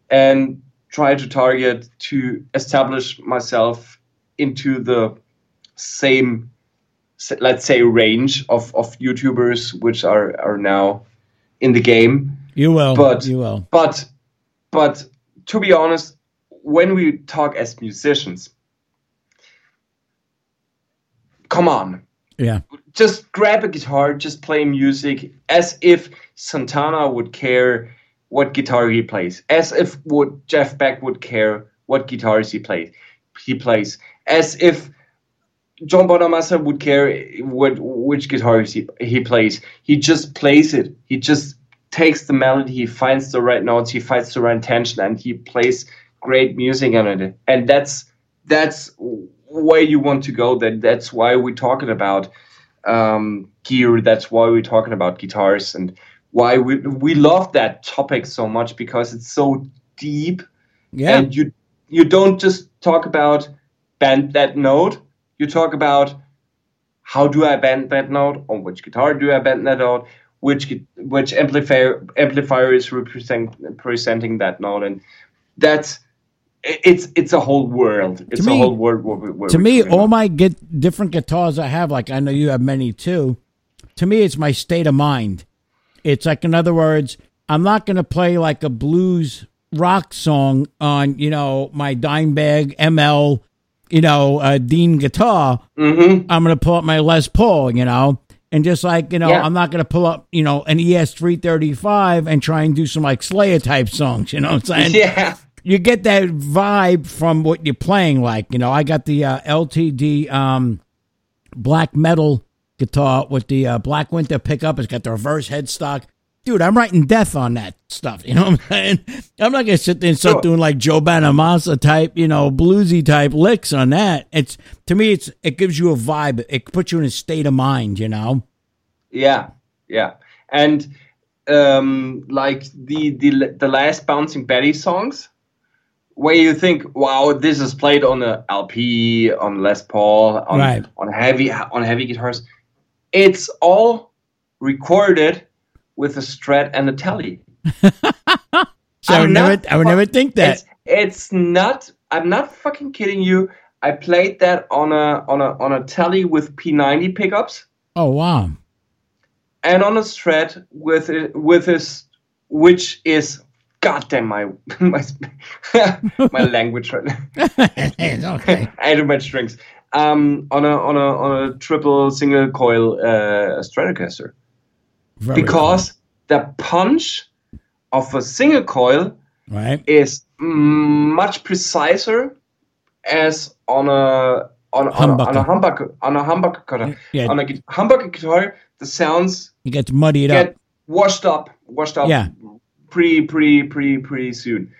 and try to target to establish myself into the same let's say range of of youtubers which are are now in the game You will. but you will. but but to be honest when we talk as musicians come on Yeah. just grab a guitar, just play music as if Santana would care what guitar he plays, as if would Jeff Beck would care what guitars he plays. He plays as if John Bonamassa would care what which guitars he, he plays. He just plays it. He just takes the melody, he finds the right notes, he finds the right tension, and he plays great music on it. And that's that's where you want to go. That that's why we're talking about um, gear. That's why we're talking about guitars and why we we love that topic so much because it's so deep Yeah. and you you don't just talk about bend that note. You talk about how do I bend that note? On which guitar do I bend that note? Which which amplifier amplifier is represent, representing that note? And that's it's it's a whole world. It's me- a whole world. Where, where to me, all my get different guitars I have, like I know you have many too. To me, it's my state of mind. It's like, in other words, I'm not going to play like a blues rock song on, you know, my Dimebag ML, you know, uh, Dean guitar. Mhm. I'm going to pull up my Les Paul, you know, and just like, you know, Yeah. I'm not going to pull up, you know, an ES 335 and try and do some like Slayer type songs, you know what I'm saying? yeah. you get that vibe from what you're playing like you know i got the uh, ltd um, black metal guitar with the uh, black winter pickup it's got the reverse headstock dude i'm writing death on that stuff you know what i'm saying i'm not gonna sit there and start Sure. doing like joe Bonamassa type you know bluesy type licks on that it's to me it's it gives you a vibe it puts you in a state of mind you know Yeah, yeah, and um, like the the the last Bouncing Betty songs, where you think, wow, this is played on a LP, on Les Paul, on Right. on heavy on heavy guitars. It's all recorded with a Strat and a Tele. so i would never i would never think that It's, it's not. I'm not fucking kidding you. I played that on a on a on a Tele with P90 pickups. oh wow and on a strat with it, with his which is goddamn my my my language right now. okay I do my strings. Um, on a on a on a triple single coil uh, Stratocaster Very because the punch of a single coil right is much preciser as on a on, on, a, on a Humbucker. on a humbucker guitar. Yeah. On a humbucker guitar, the sounds it gets muddied up get washed up, washed up. Yeah. Pretty, pretty, pretty, pretty soon.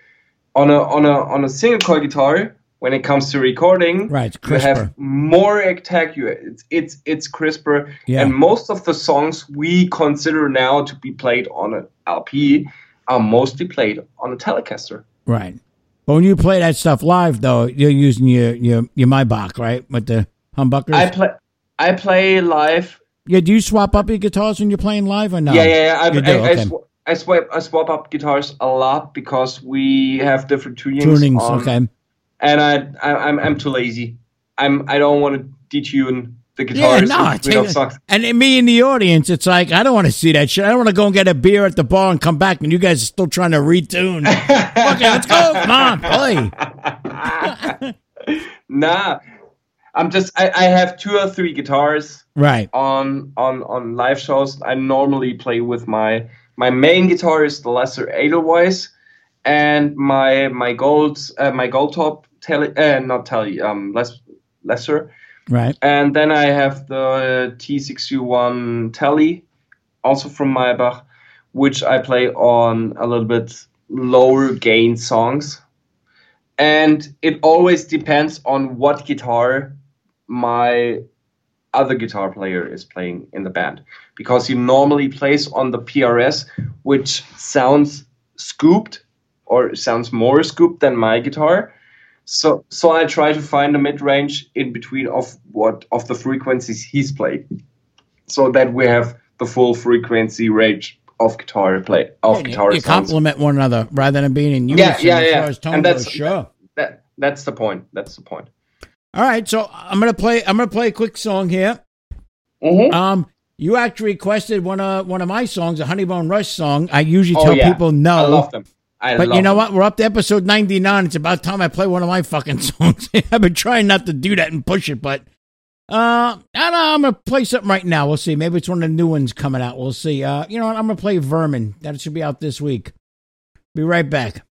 On a on a on a single coil guitar, when it comes to recording, Right, it's you have more attack. It's it's it's crisper. Yeah. And most of the songs we consider now to be played on an LP are mostly played on a Telecaster. Right. But when you play that stuff live, though, you're using your your your Maybach, right, with the humbuckers. I play I play live yeah. Do you swap up your guitars when you're playing live or no? Yeah, yeah, yeah. I, do, I, I, okay. sw- I swap I swap up guitars a lot because we have different tunings. Tunings, on- okay. And I, I I'm I'm too lazy. I'm I don't want to detune the Yeah, no, in between take- of and me in the audience, it's like I don't want to see that shit. I don't want to go and get a beer at the bar and come back, and you guys are still trying to retune. okay, let's go. Come on, play. Nah, I'm just I, I have two or three guitars Right. on on on live shows. I normally play with my my main guitar is the Lester Edelweiss, and my my gold uh, my gold top tele uh, not tele um less Lester, Right. and then I have the T6U1 Tele, also from Maybach, which I play on a little bit lower gain songs. And it always depends on what guitar my other guitar player is playing in the band. Because he normally plays on the PRS, which sounds scooped or sounds more scooped than my guitar. So so I try to find a mid range in between of what of the frequencies he's played, so that we have the full frequency range of guitar play of You, guitar you sounds. complement one another rather than being in Yeah, unison yeah, as yeah. far as tone And goes. that's Sure. That that's the point. That's the point. All right, so I'm gonna play. I'm gonna play a quick song here. Mhm. Um, you actually requested one of one of my songs, a Honeybone Rush song. I usually Oh, tell yeah. people no. I love them. I But you know them. what? We're up to episode 99. It's about time I play one of my fucking songs. I've been trying not to do that and push it, but uh, I don't know. I'm going to play something right now. We'll see. Maybe it's one of the new ones coming out. We'll see. Uh, you know what? I'm going to play Vermin. That should be out this week. Be right back.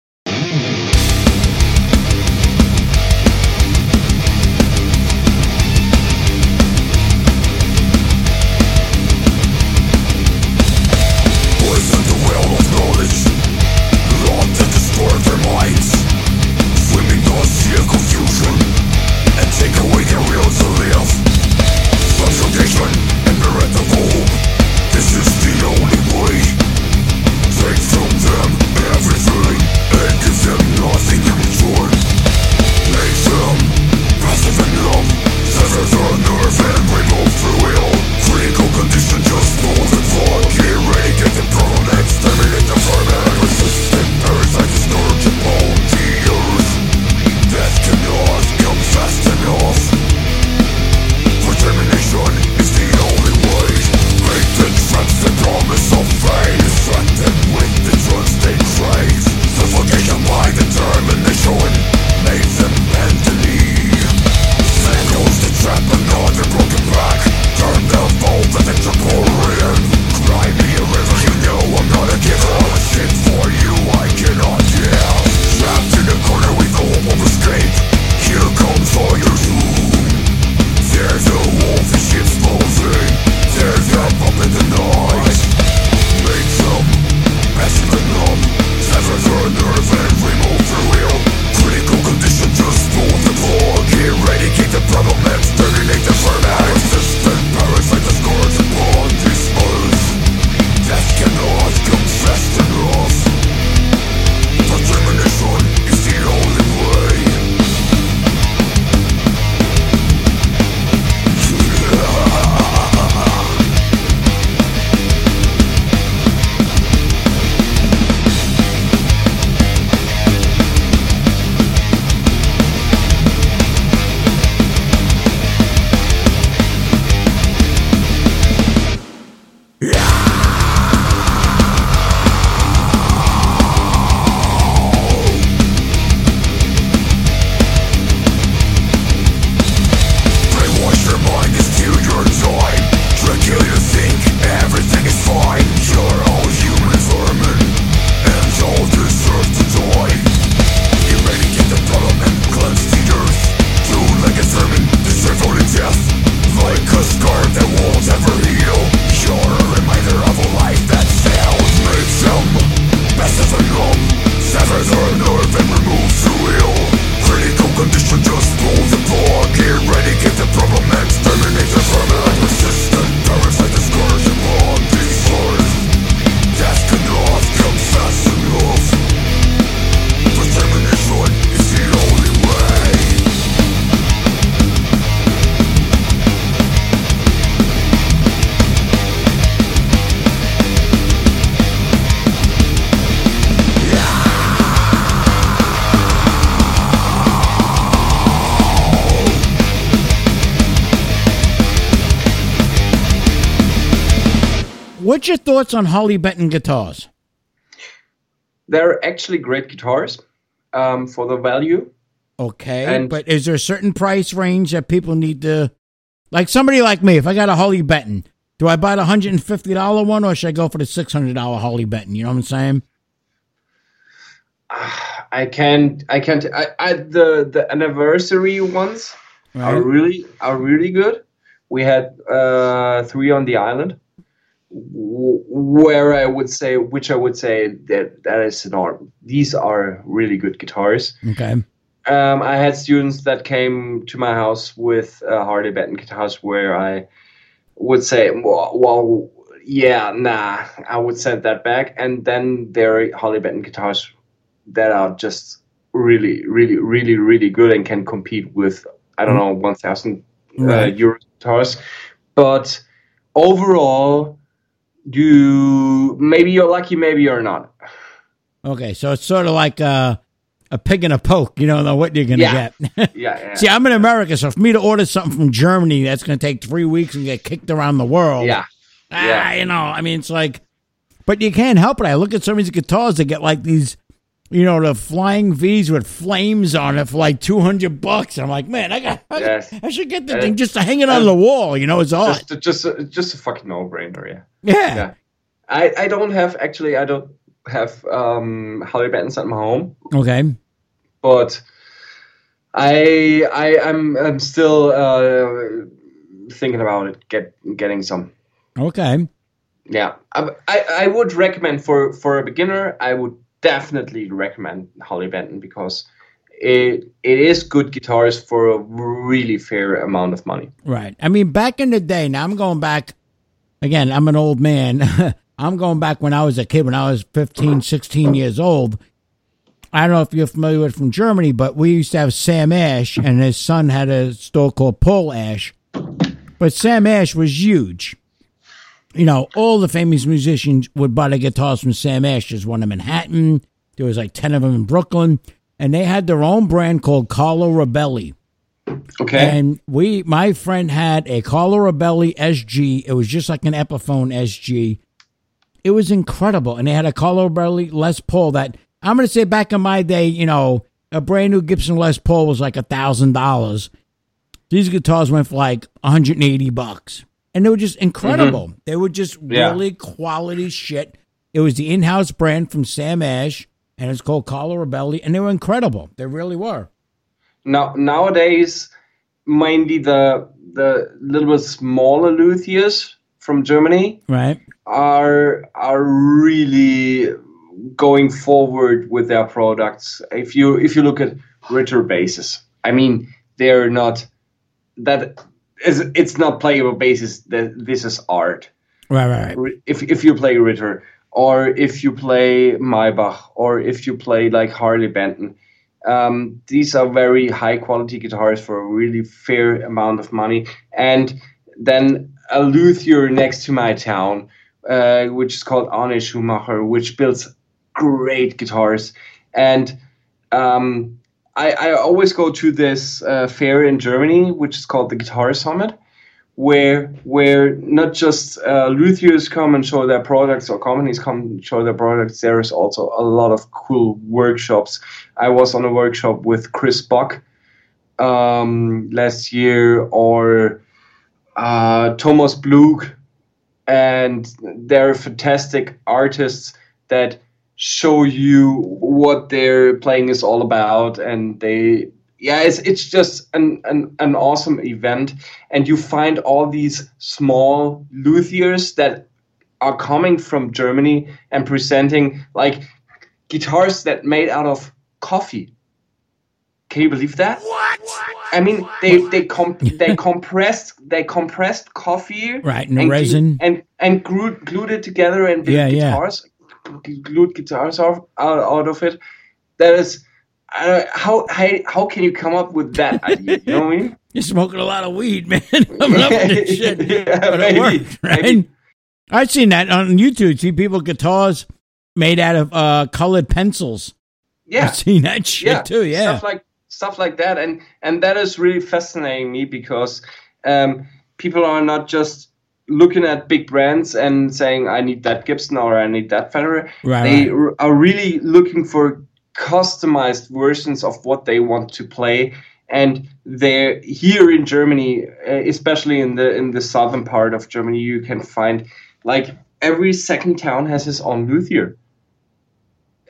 Your thoughts on Holly Benton guitars? They're actually great guitars um, for the value. Okay, And- but is there a certain price range that people need to, like somebody like me? If I got a Holly Benton, do I buy the hundred and fifty dollar one, or should I go for the six hundred dollar Holly Benton? You know what I'm saying? I can't. I can't. I, I the the anniversary ones are really are really good. We had uh, three on the island, where I would say, which I would say that that is not. These are really good guitars. Okay. Um, I had students that came to my house with uh, Harley Benton guitars, where I would say, well, well, yeah, nah, I would send that back. And then there are Harley Benton guitars that are just really, really, really, really good and can compete with, I don't know, 1,000 uh, Right. euro guitars. But overall, you maybe you're lucky, maybe you're not. Okay, so it's sort of like uh, a pig and a poke. You don't know what you're gonna Yeah. get. Yeah, yeah. See, I'm in America, so for me to order something from Germany, that's going to take three weeks and get kicked around the world. yeah. Ah, Yeah. you know, I mean, it's like, but you can't help it. I look at some of these guitars that get like these, you know, the flying V's with flames on it for like 200 bucks. And I'm like, man, I got, I, Yes. I should get the thing just to hang it on the wall. You know, it's all. just just just a fucking no brainer yeah yeah. yeah i i don't have actually i don't have um Harley Bentons at my home Okay. but i i i'm i'm still uh thinking about it get getting some Okay. yeah I, I i would recommend for for a beginner i would definitely recommend Harley Benton because it it is good guitars for a really fair amount of money Right. I mean, back in the day, now I'm going back, again, I'm an old man. I'm going back when I was a kid, when I was 15, 16 years old. I don't know if you're familiar with from Germany, but we used to have Sam Ash, and his son had a store called Paul Ash. But Sam Ash was huge. You know, all the famous musicians would buy the guitars from Sam Ash. There's one in Manhattan. There was like 10 of them in Brooklyn. And they had their own brand called Carlo Robelli. Okay And we, my friend had a Carlo Robelli SG. It was just like an Epiphone SG. It was incredible. And they had a Carlo Robelli Les Paul that I'm going to say back in my day, you know, a brand new Gibson Les Paul was like a thousand dollars. These guitars went for like 180 bucks. And they were just incredible. Mm-hmm. They were just Yeah. really quality shit. It was the in-house brand from Sam Ash, and it's called Carlo Robelli, and they were incredible. They really were. Now nowadays, mainly the the little bit smaller luthiers from Germany Right? are are really going forward with their products. If you if you look at Ritter basses, I mean they're not that is it's not playable basses. That this is art. Right, right, right. If if you play Ritter or if you play Maybach or if you play like Harley Benton, um, these are very high quality guitars for a really fair amount of money. And then a luthier next to my town, uh, which is called Arne Schumacher, which builds great guitars. And um, I, I always go to this uh, fair in Germany, which is called the Guitar Summit, where where not just uh, luthiers come and show their products or companies come and show their products. There is also a lot of cool workshops. I was on a workshop with Chris Buck um, last year, or uh, Thomas Blug, and they're fantastic artists that show you what their playing is all about and they yeah it's, it's just an, an, an awesome event and you find all these small luthiers that are coming from germany and presenting like guitars that made out of coffee. Can you believe that? What? I mean they they comp- they compressed they compressed coffee Right, and and glu- resin. and and glued, glued it together and built Yeah, yeah. glued guitars out, out, out of it. That is uh, how, how how can you come up with that idea you know what i mean You're smoking a lot of weed, man. Up with this shit. Yeah, but it maybe, worked, right? maybe. I've seen that on YouTube. See people guitars made out of uh, colored pencils. yeah I've seen that shit yeah, too. Yeah. stuff like stuff like that, and and that is really fascinating me because um, people are not just looking at big brands and saying I need that Gibson or I need that Fender. Right, they right. r- are really looking for customized versions of what they want to play. And they're here in Germany, uh, especially in the in the southern part of Germany, you can find like every second town has its own luthier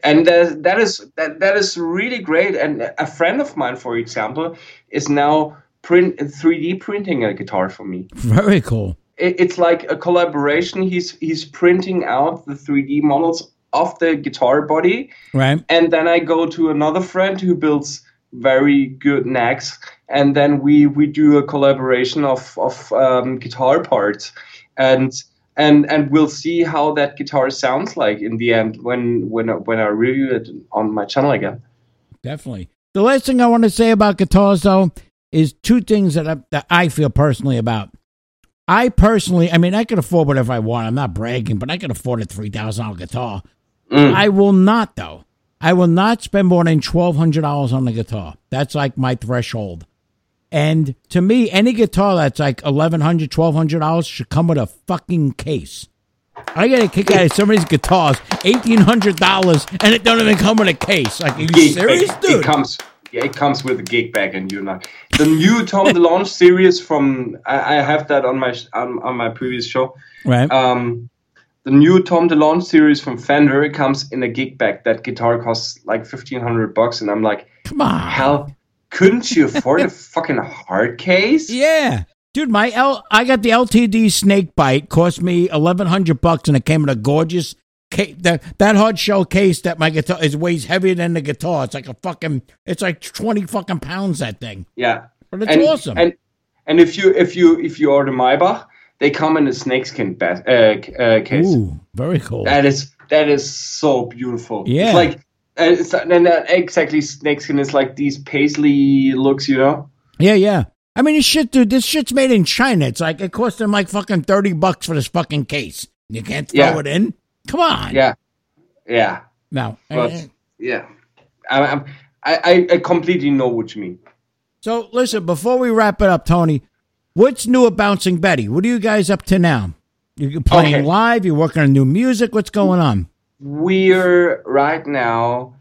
and that, that is that, that is really great and a friend of mine for example is now print 3d printing a guitar for me Very cool. it, it's like a collaboration he's he's printing out the 3d models of the guitar body Right. and then i go to another friend who builds very good necks and then we we do a collaboration of of um, guitar parts and and and we'll see how that guitar sounds like in the end when when I- when i review it on my channel again Definitely. The last thing I want to say about guitars, though, is two things that I, that I feel personally about. I personally, I mean, I can afford whatever I want. I'm not bragging, but I can afford a three thousand dollar guitar. I will not, though. I will not spend more than twelve hundred dollars on a guitar. That's like my threshold. And to me, any guitar that's like eleven hundred, twelve hundred dollars should come with a fucking case. I get a kick out of some of these guitars, eighteen hundred dollars, and it don't even come with a case. Like, are you Gig serious, bag. dude? It comes. Yeah, it comes with a gig bag, and you're not. The new Tom DeLonge series from I, I have that on my on, on my previous show. right. Um, the new Tom DeLonge series from Fender comes in a gig bag. That guitar costs like fifteen hundred bucks, and I'm like, Come on. hell, couldn't you afford a fucking hard case? Yeah. Dude, my L I got the LTD Snakebyte, cost me eleven hundred bucks and it came in a gorgeous case that that hard shell case that my guitar is weighs heavier than the guitar. It's like a fucking it's like twenty fucking pounds that thing. Yeah, But it's and, awesome. And and if you if you if you order Maybach, they come in a snakeskin ba- uh, uh, case. Ooh, very cool. That is that is so beautiful. Yeah. it's like uh, it's and that exactly snakeskin is like these paisley looks, you know. yeah, yeah. I mean this shit, dude, this shit's made in China. It's like it cost them like fucking thirty bucks for this fucking case. You can't throw Yeah. it in? Come on. Yeah, yeah, No. but Eh, yeah, I I I completely know what you mean. So listen, before we wrap it up, Toni, what's new at Bouncing Betty? What are you guys up to now? You're playing Okay. live. You're working on new music. What's going on? We're right now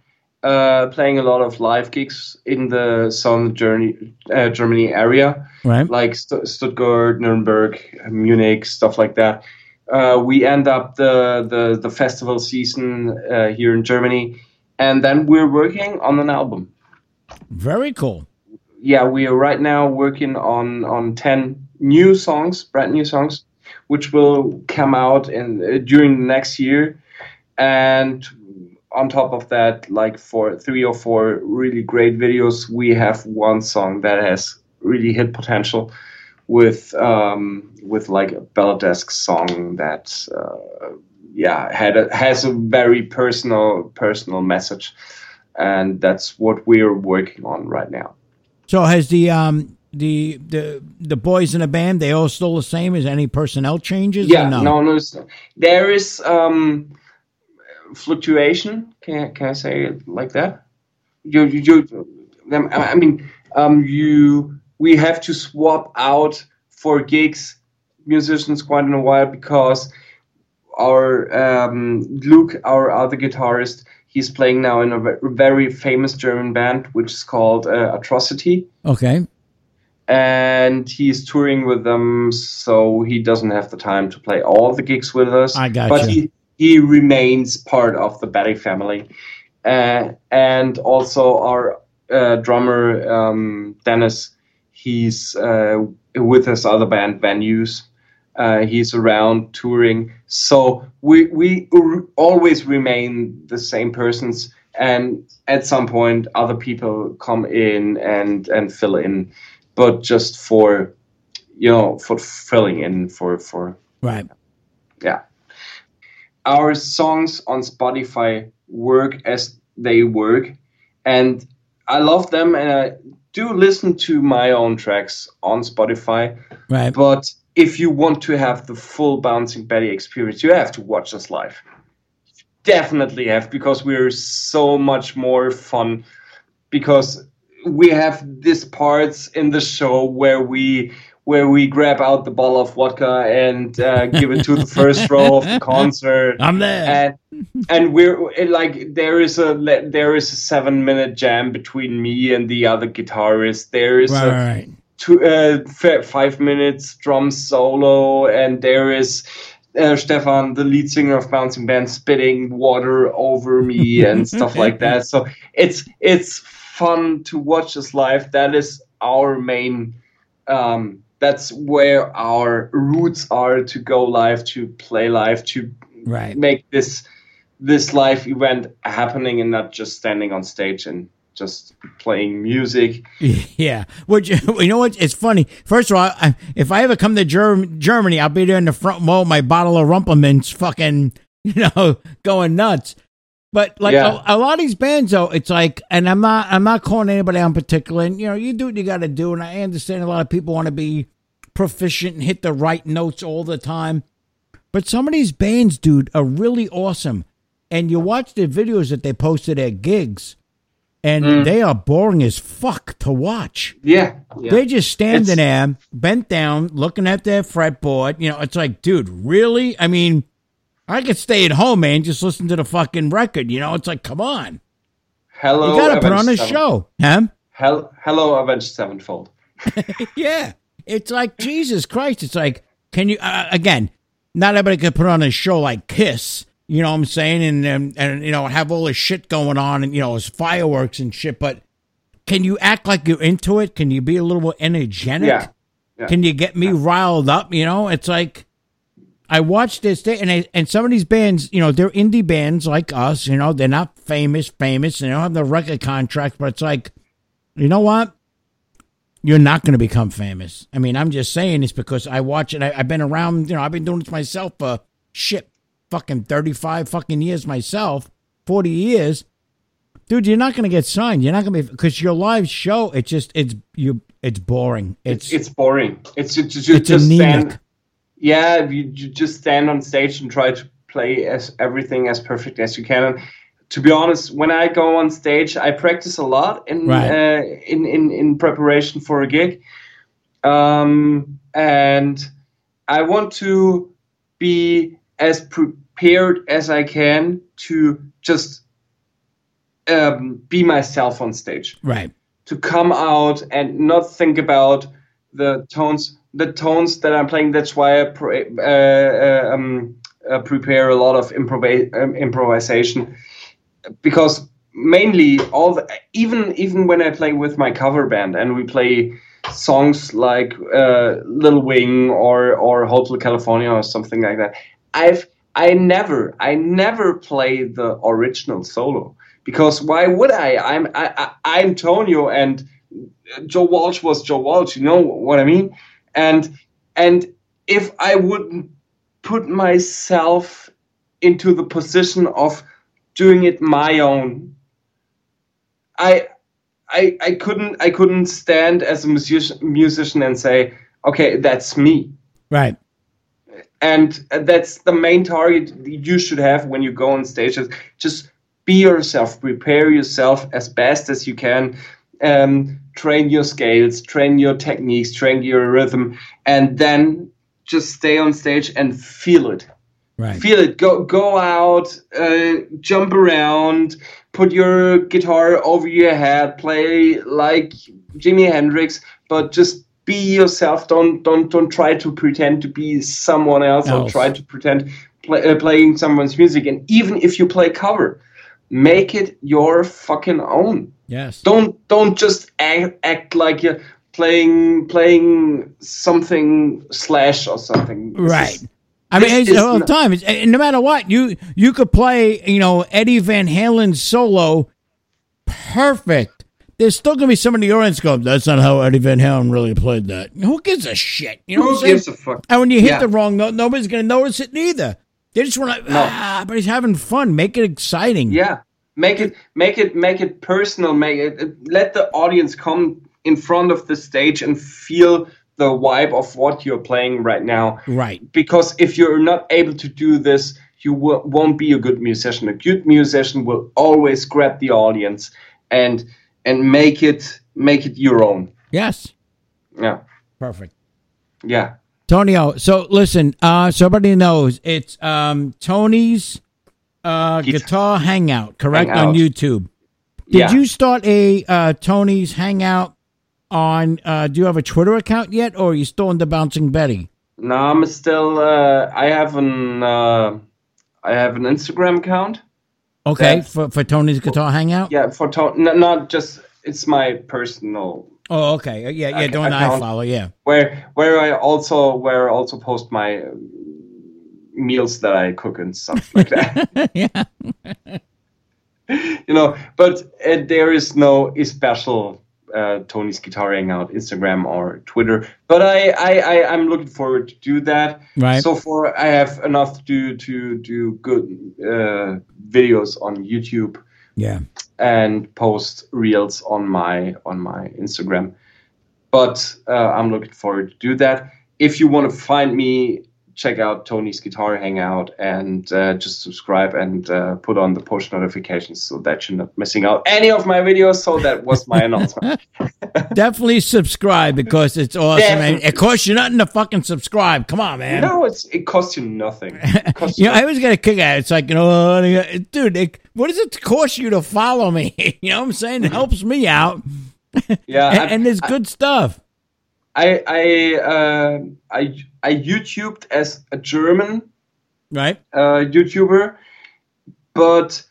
uh, playing a lot of live gigs in the southern Germany, uh, Germany area, Right. like St- Stuttgart, Nuremberg, Munich, stuff like that. Uh, we end up the, the, the festival season uh, here in Germany, and then we're working on an album. Very cool. Yeah, we are right now working on, on 10 new songs, brand new songs, which will come out in uh, during the next year. And on top of that, like for three or four really great videos, we have one song that has really hit potential with um, with like a Belladesque song that uh, yeah had a, has a very personal personal message, and that's what we're working on right now. So has the um the the the boys in the band they all still the same? Is any personnel changes? or Yeah, no, no, it's- there is um, fluctuation. Can I, can I say it like that? You, you, you I I mean, um, you we have to swap out for gigs musicians quite in a while because our um, Luke, our other guitarist, he's playing now in a very famous German band which is called uh, Atrocity Okay. and he's touring with them, so he doesn't have the time to play all the gigs with us. I gotcha. But he he remains part of the Betty family, uh, and also our uh, drummer um, Dennis. He's uh, with his other band Venues. Uh, he's around touring, so we we r- always remain the same persons. And at some point, other people come in and and fill in but just for you know for filling in for for Right. yeah our songs on spotify work as they work and i love them and i do listen to my own tracks on spotify Right. but if you want to have the full Bouncing Betty experience you have to watch us live definitely have because we're so much more fun because we have these parts in the show where we where we grab out the bottle of vodka and uh, give it to the first row of the concert. I'm there. And and we're like there is a there is a seven minute jam between me and the other guitarist. There is right, a right. Two, uh, five minutes drum solo, and there is uh, Stefan, the lead singer of Bouncing Band, spitting water over me and stuff like that. So it's it's fun to watch this live. That is our main. Um, that's where our roots are to go live, to play live, to Right. make this this live event happening, and not just standing on stage and just playing music. Yeah. Which you know what? It's funny. First of all, I, if I ever come to Germ- Germany, I'll be there in the front row, my bottle of Rumple Minze, fucking, you know, going nuts. But like Yeah. a, a lot of these bands, though, it's like, and I'm not, I'm not calling anybody out in particular. And you know, you do what you got to do, and I understand a lot of people want to be proficient and hit the right notes all the time. But some of these bands, dude, are really awesome. And you watch the videos that they posted at gigs, and they are boring as fuck to watch. Yeah, yeah. They're just standing It's- there, bent down, looking at their fretboard. You know, it's like, dude, really? I mean, I could stay at home, man, just listen to the fucking record. You know, it's like, come on, Hello, you got to put on a Seven- show, huh? Hel- Hello, Avenged Sevenfold. Yeah, it's like Jesus Christ. It's like, can you uh, again? Not everybody could put on a show like Kiss. You know what I'm saying? And and, and you know have all this shit going on, and you know it's fireworks and shit. But can you act like you're into it? Can you be a little more energetic? Yeah, yeah. Can you get me riled up? You know, it's like I watched this day, and I, and some of these bands, you know, they're indie bands like us. You know, they're not famous, famous, and they don't have the record contract. But it's like, you know what? You're not going to become famous. I mean, I'm just saying this because I watch it. I, I've been around. You know, I've been doing this myself for shit, fucking thirty five fucking years myself, forty years. Dude, you're not going to get signed. You're not going to be because your live show. It's just it's you. It's boring. It's It's boring. It's ju- ju- ju- it's just anemic. stand. Yeah, you, you just stand on stage and try to play as everything as perfect as you can. And to be honest, when I go on stage, I practice a lot in Right. uh, in, in in preparation for a gig, um, and I want to be as prepared as I can to just um, be myself on stage right. to come out and not think about the tones the tones that I'm playing. That's why I pre- uh, uh, um, uh, prepare a lot of improv- um, improvisation because mainly all the, even even when I play with my cover band and we play songs like uh, Little Wing or or Hotel California or something like that, I've I never I never play the original solo because why would I? I'm I, I, I'm Tonio and Joe Walsh was Joe Walsh. You know what I mean? And and if I wouldn't put myself into the position of doing it my own, I I I couldn't I couldn't stand as a musician musician and say, okay, that's me. Right. And that's the main target you should have when you go on stage. Just be yourself, prepare yourself as best as you can, um, train your scales, train your techniques, train your rhythm, and then just stay on stage and feel it. Right. Feel it. Go go out, uh, jump around, put your guitar over your head, play like Jimi Hendrix, but just be yourself. Don't don't don't try to pretend to be someone else, or try to pretend play, uh, playing someone's music. And even if you play cover, make it your fucking own. yes. Don't don't just act, act like you're playing playing something slash or something. This Right. is- I mean, it's, all the time. It's, no matter what, you you could play, you know, Eddie Van Halen's solo, perfect. There's still gonna be some in the audience go, "That's not how Eddie Van Halen really played that." Who gives a shit? You know Who what I'm saying? gives a fuck? And when you hit Yeah. the wrong note, nobody's gonna notice it neither. They just want to, No. ah, but he's having fun. Make it exciting. Yeah, make it make it make it personal. Make it- let the audience come in front of the stage and feel the vibe of what you're playing right now. Right. Because if you're not able to do this, you won't be a good musician. A good musician will always grab the audience and and make it make it your own. Yes. Yeah. Perfect. Yeah. Tonio. So listen, uh, so everybody knows it's um, Toni's uh, Guitar- guitar hangout, correct on YouTube. Did yeah. you start a uh, Toni's hangout on? Uh, do you have a Twitter account yet, or are you still in the Bouncing Betty? No, I'm still. Uh, I have an. Uh, I have an Instagram account. Okay, for for Toni's guitar hangout. Yeah, for Toni, not just. It's my personal Oh, okay. Yeah, yeah. Ac- Doing I follow. Yeah. where where I also where I also post my uh, meals that I cook and stuff like that. yeah. you know, but uh, there is no special uh, Toni's Guitar Hangout Instagram or Twitter. But I, I, I I'm looking forward to do that. Right. So far, I have enough to do to do good uh, videos on YouTube Yeah. and post reels on my on my Instagram. But uh, I'm looking forward to do that. If you want to find me, check out Toni's Guitar Hangout and uh, just subscribe and uh, put on the push notifications so that you're not missing out any of my videos. So that was my announcement. Definitely subscribe because it's awesome. And it costs you nothing to fucking subscribe. Come on, man. no, it's it costs you nothing. Costs You know, I always get a kick out. it. It's like, you know, dude, it, what does it cost you to follow me? you know what I'm saying? It helps me out. yeah, And, and there's good stuff. I I uh, I I YouTubed as a German Right? uh, YouTuber, but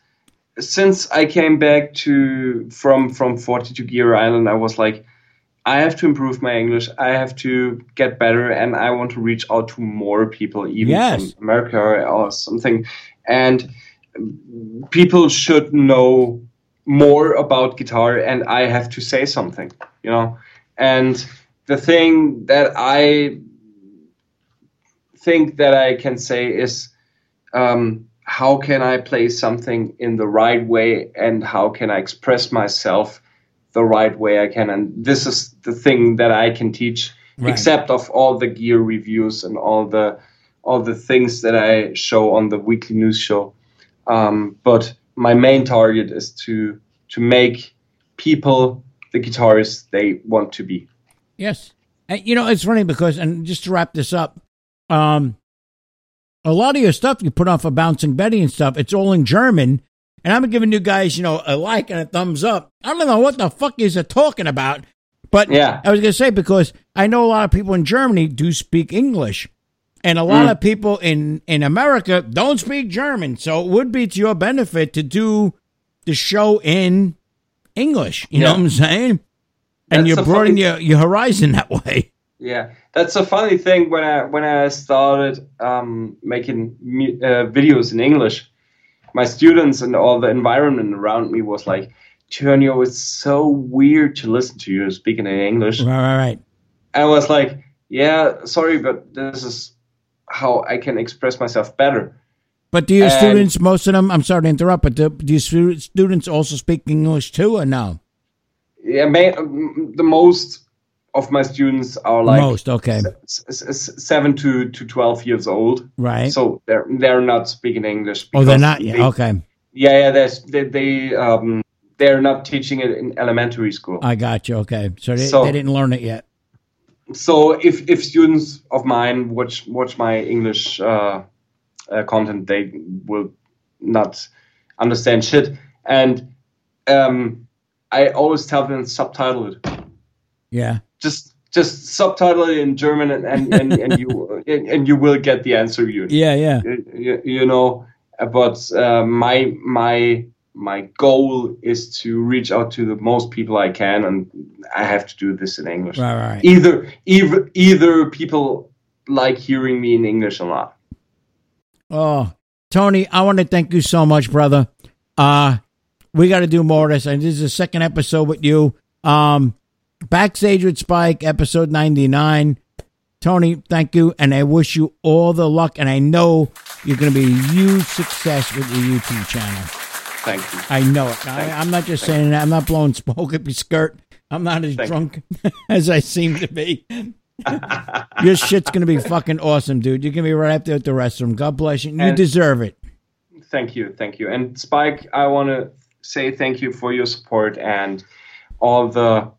since I came back to from from 42 Gear Island, I was like, I have to improve my English. I have to get better, and I want to reach out to more people, even Yes. from America or something. And people should know more about guitar, and I have to say something, you know. And the thing that I think that I can say is um, how can I play something in the right way and how can I express myself the right way I can. And this is the thing that I can teach, Right. except of all the gear reviews and all the all the things that I show on the weekly news show. Um, but my main target is to to make people the guitarists they want to be. Yes. And, you know, it's funny because, and just to wrap this up, um, a lot of your stuff you put on for Bouncing Betty and stuff, it's all in German. And I'm giving you guys, you know, a like and a thumbs up. I don't know what the fuck is it talking about. But Yeah. I was going to say, because I know a lot of people in Germany do speak English. And a lot of people in, in America don't speak German. So it would be to your benefit to do the show in English. You know what I'm saying? And you're broadening your, your horizon that way. Yeah, that's a funny thing. When I when I started um, making uh, videos in English, my students and all the environment around me was like, "Tonio, it's so weird to listen to you speaking in English." Right, right, right. I was like, "Yeah, sorry, but this is how I can express myself better." But do your And- students, most of them, I'm sorry to interrupt, but do, do your students also speak English too or no? Yeah, ma- um, the most of my students are like most, okay. s- s- seven to, to twelve years old, Right. so they're they're not speaking English. oh, they're not yet. they- Okay. Yeah, yeah, they they um they're not teaching it in elementary school. I got you. Okay. So they, So- they didn't learn it yet. so if if students of mine watch watch my English uh, uh, content, they will not understand shit. And um, I always tell them subtitle it. Yeah. Just just subtitle it in German, and and, and, and you and, and you will get the answer you Yeah, yeah. you, you know but uh, my my my goal is to reach out to the most people i can and i have to do this in english Right, right, either either either people like hearing me in english or not Oh, Toni, I want to thank you so much, brother. Uh, we got to do more of this. And this is the second episode with you. Um, Backstage with Spike, episode 99. Toni, thank you. And I wish you all the luck. And I know you're going to be a huge success with your YouTube channel. thank you I know it. I, I'm not just saying that. I'm not blowing smoke up your skirt. I'm not as Thank drunk as I seem to be. your shit's going to be fucking awesome, dude. You're going to be right up there at the rest of them. God bless you. You And- deserve it. thank you thank you and spike i want to say thank you for your support and all the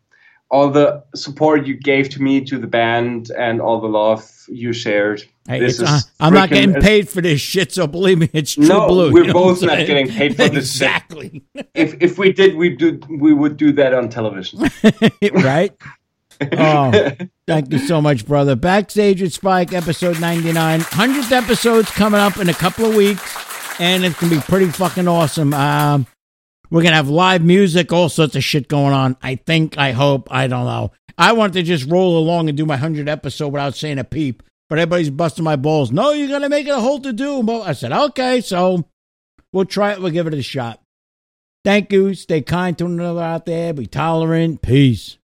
all the support you gave to me, to the band, and all the love you shared. Hey, This is uh, I'm not getting paid for this shit, so believe me, it's true No, blue. we're you know what both not saying? getting paid for this shit. exactly. If if we did, we do we would do that on television. right? Oh, thank you so much, brother. Backstage with Spike, episode 99. 100th episode's coming up in a couple of weeks, and it's going to be pretty fucking awesome. Um, we're going to have live music, all sorts of shit going on. I think, I hope, I don't know. I want to just roll along and do my 100 episode without saying a peep, but everybody's busting my balls. No, you're going to make it a whole to do. I said, okay, so we'll try it. We'll give it a shot. Thank you. Stay kind to one another out there. Be tolerant. Peace.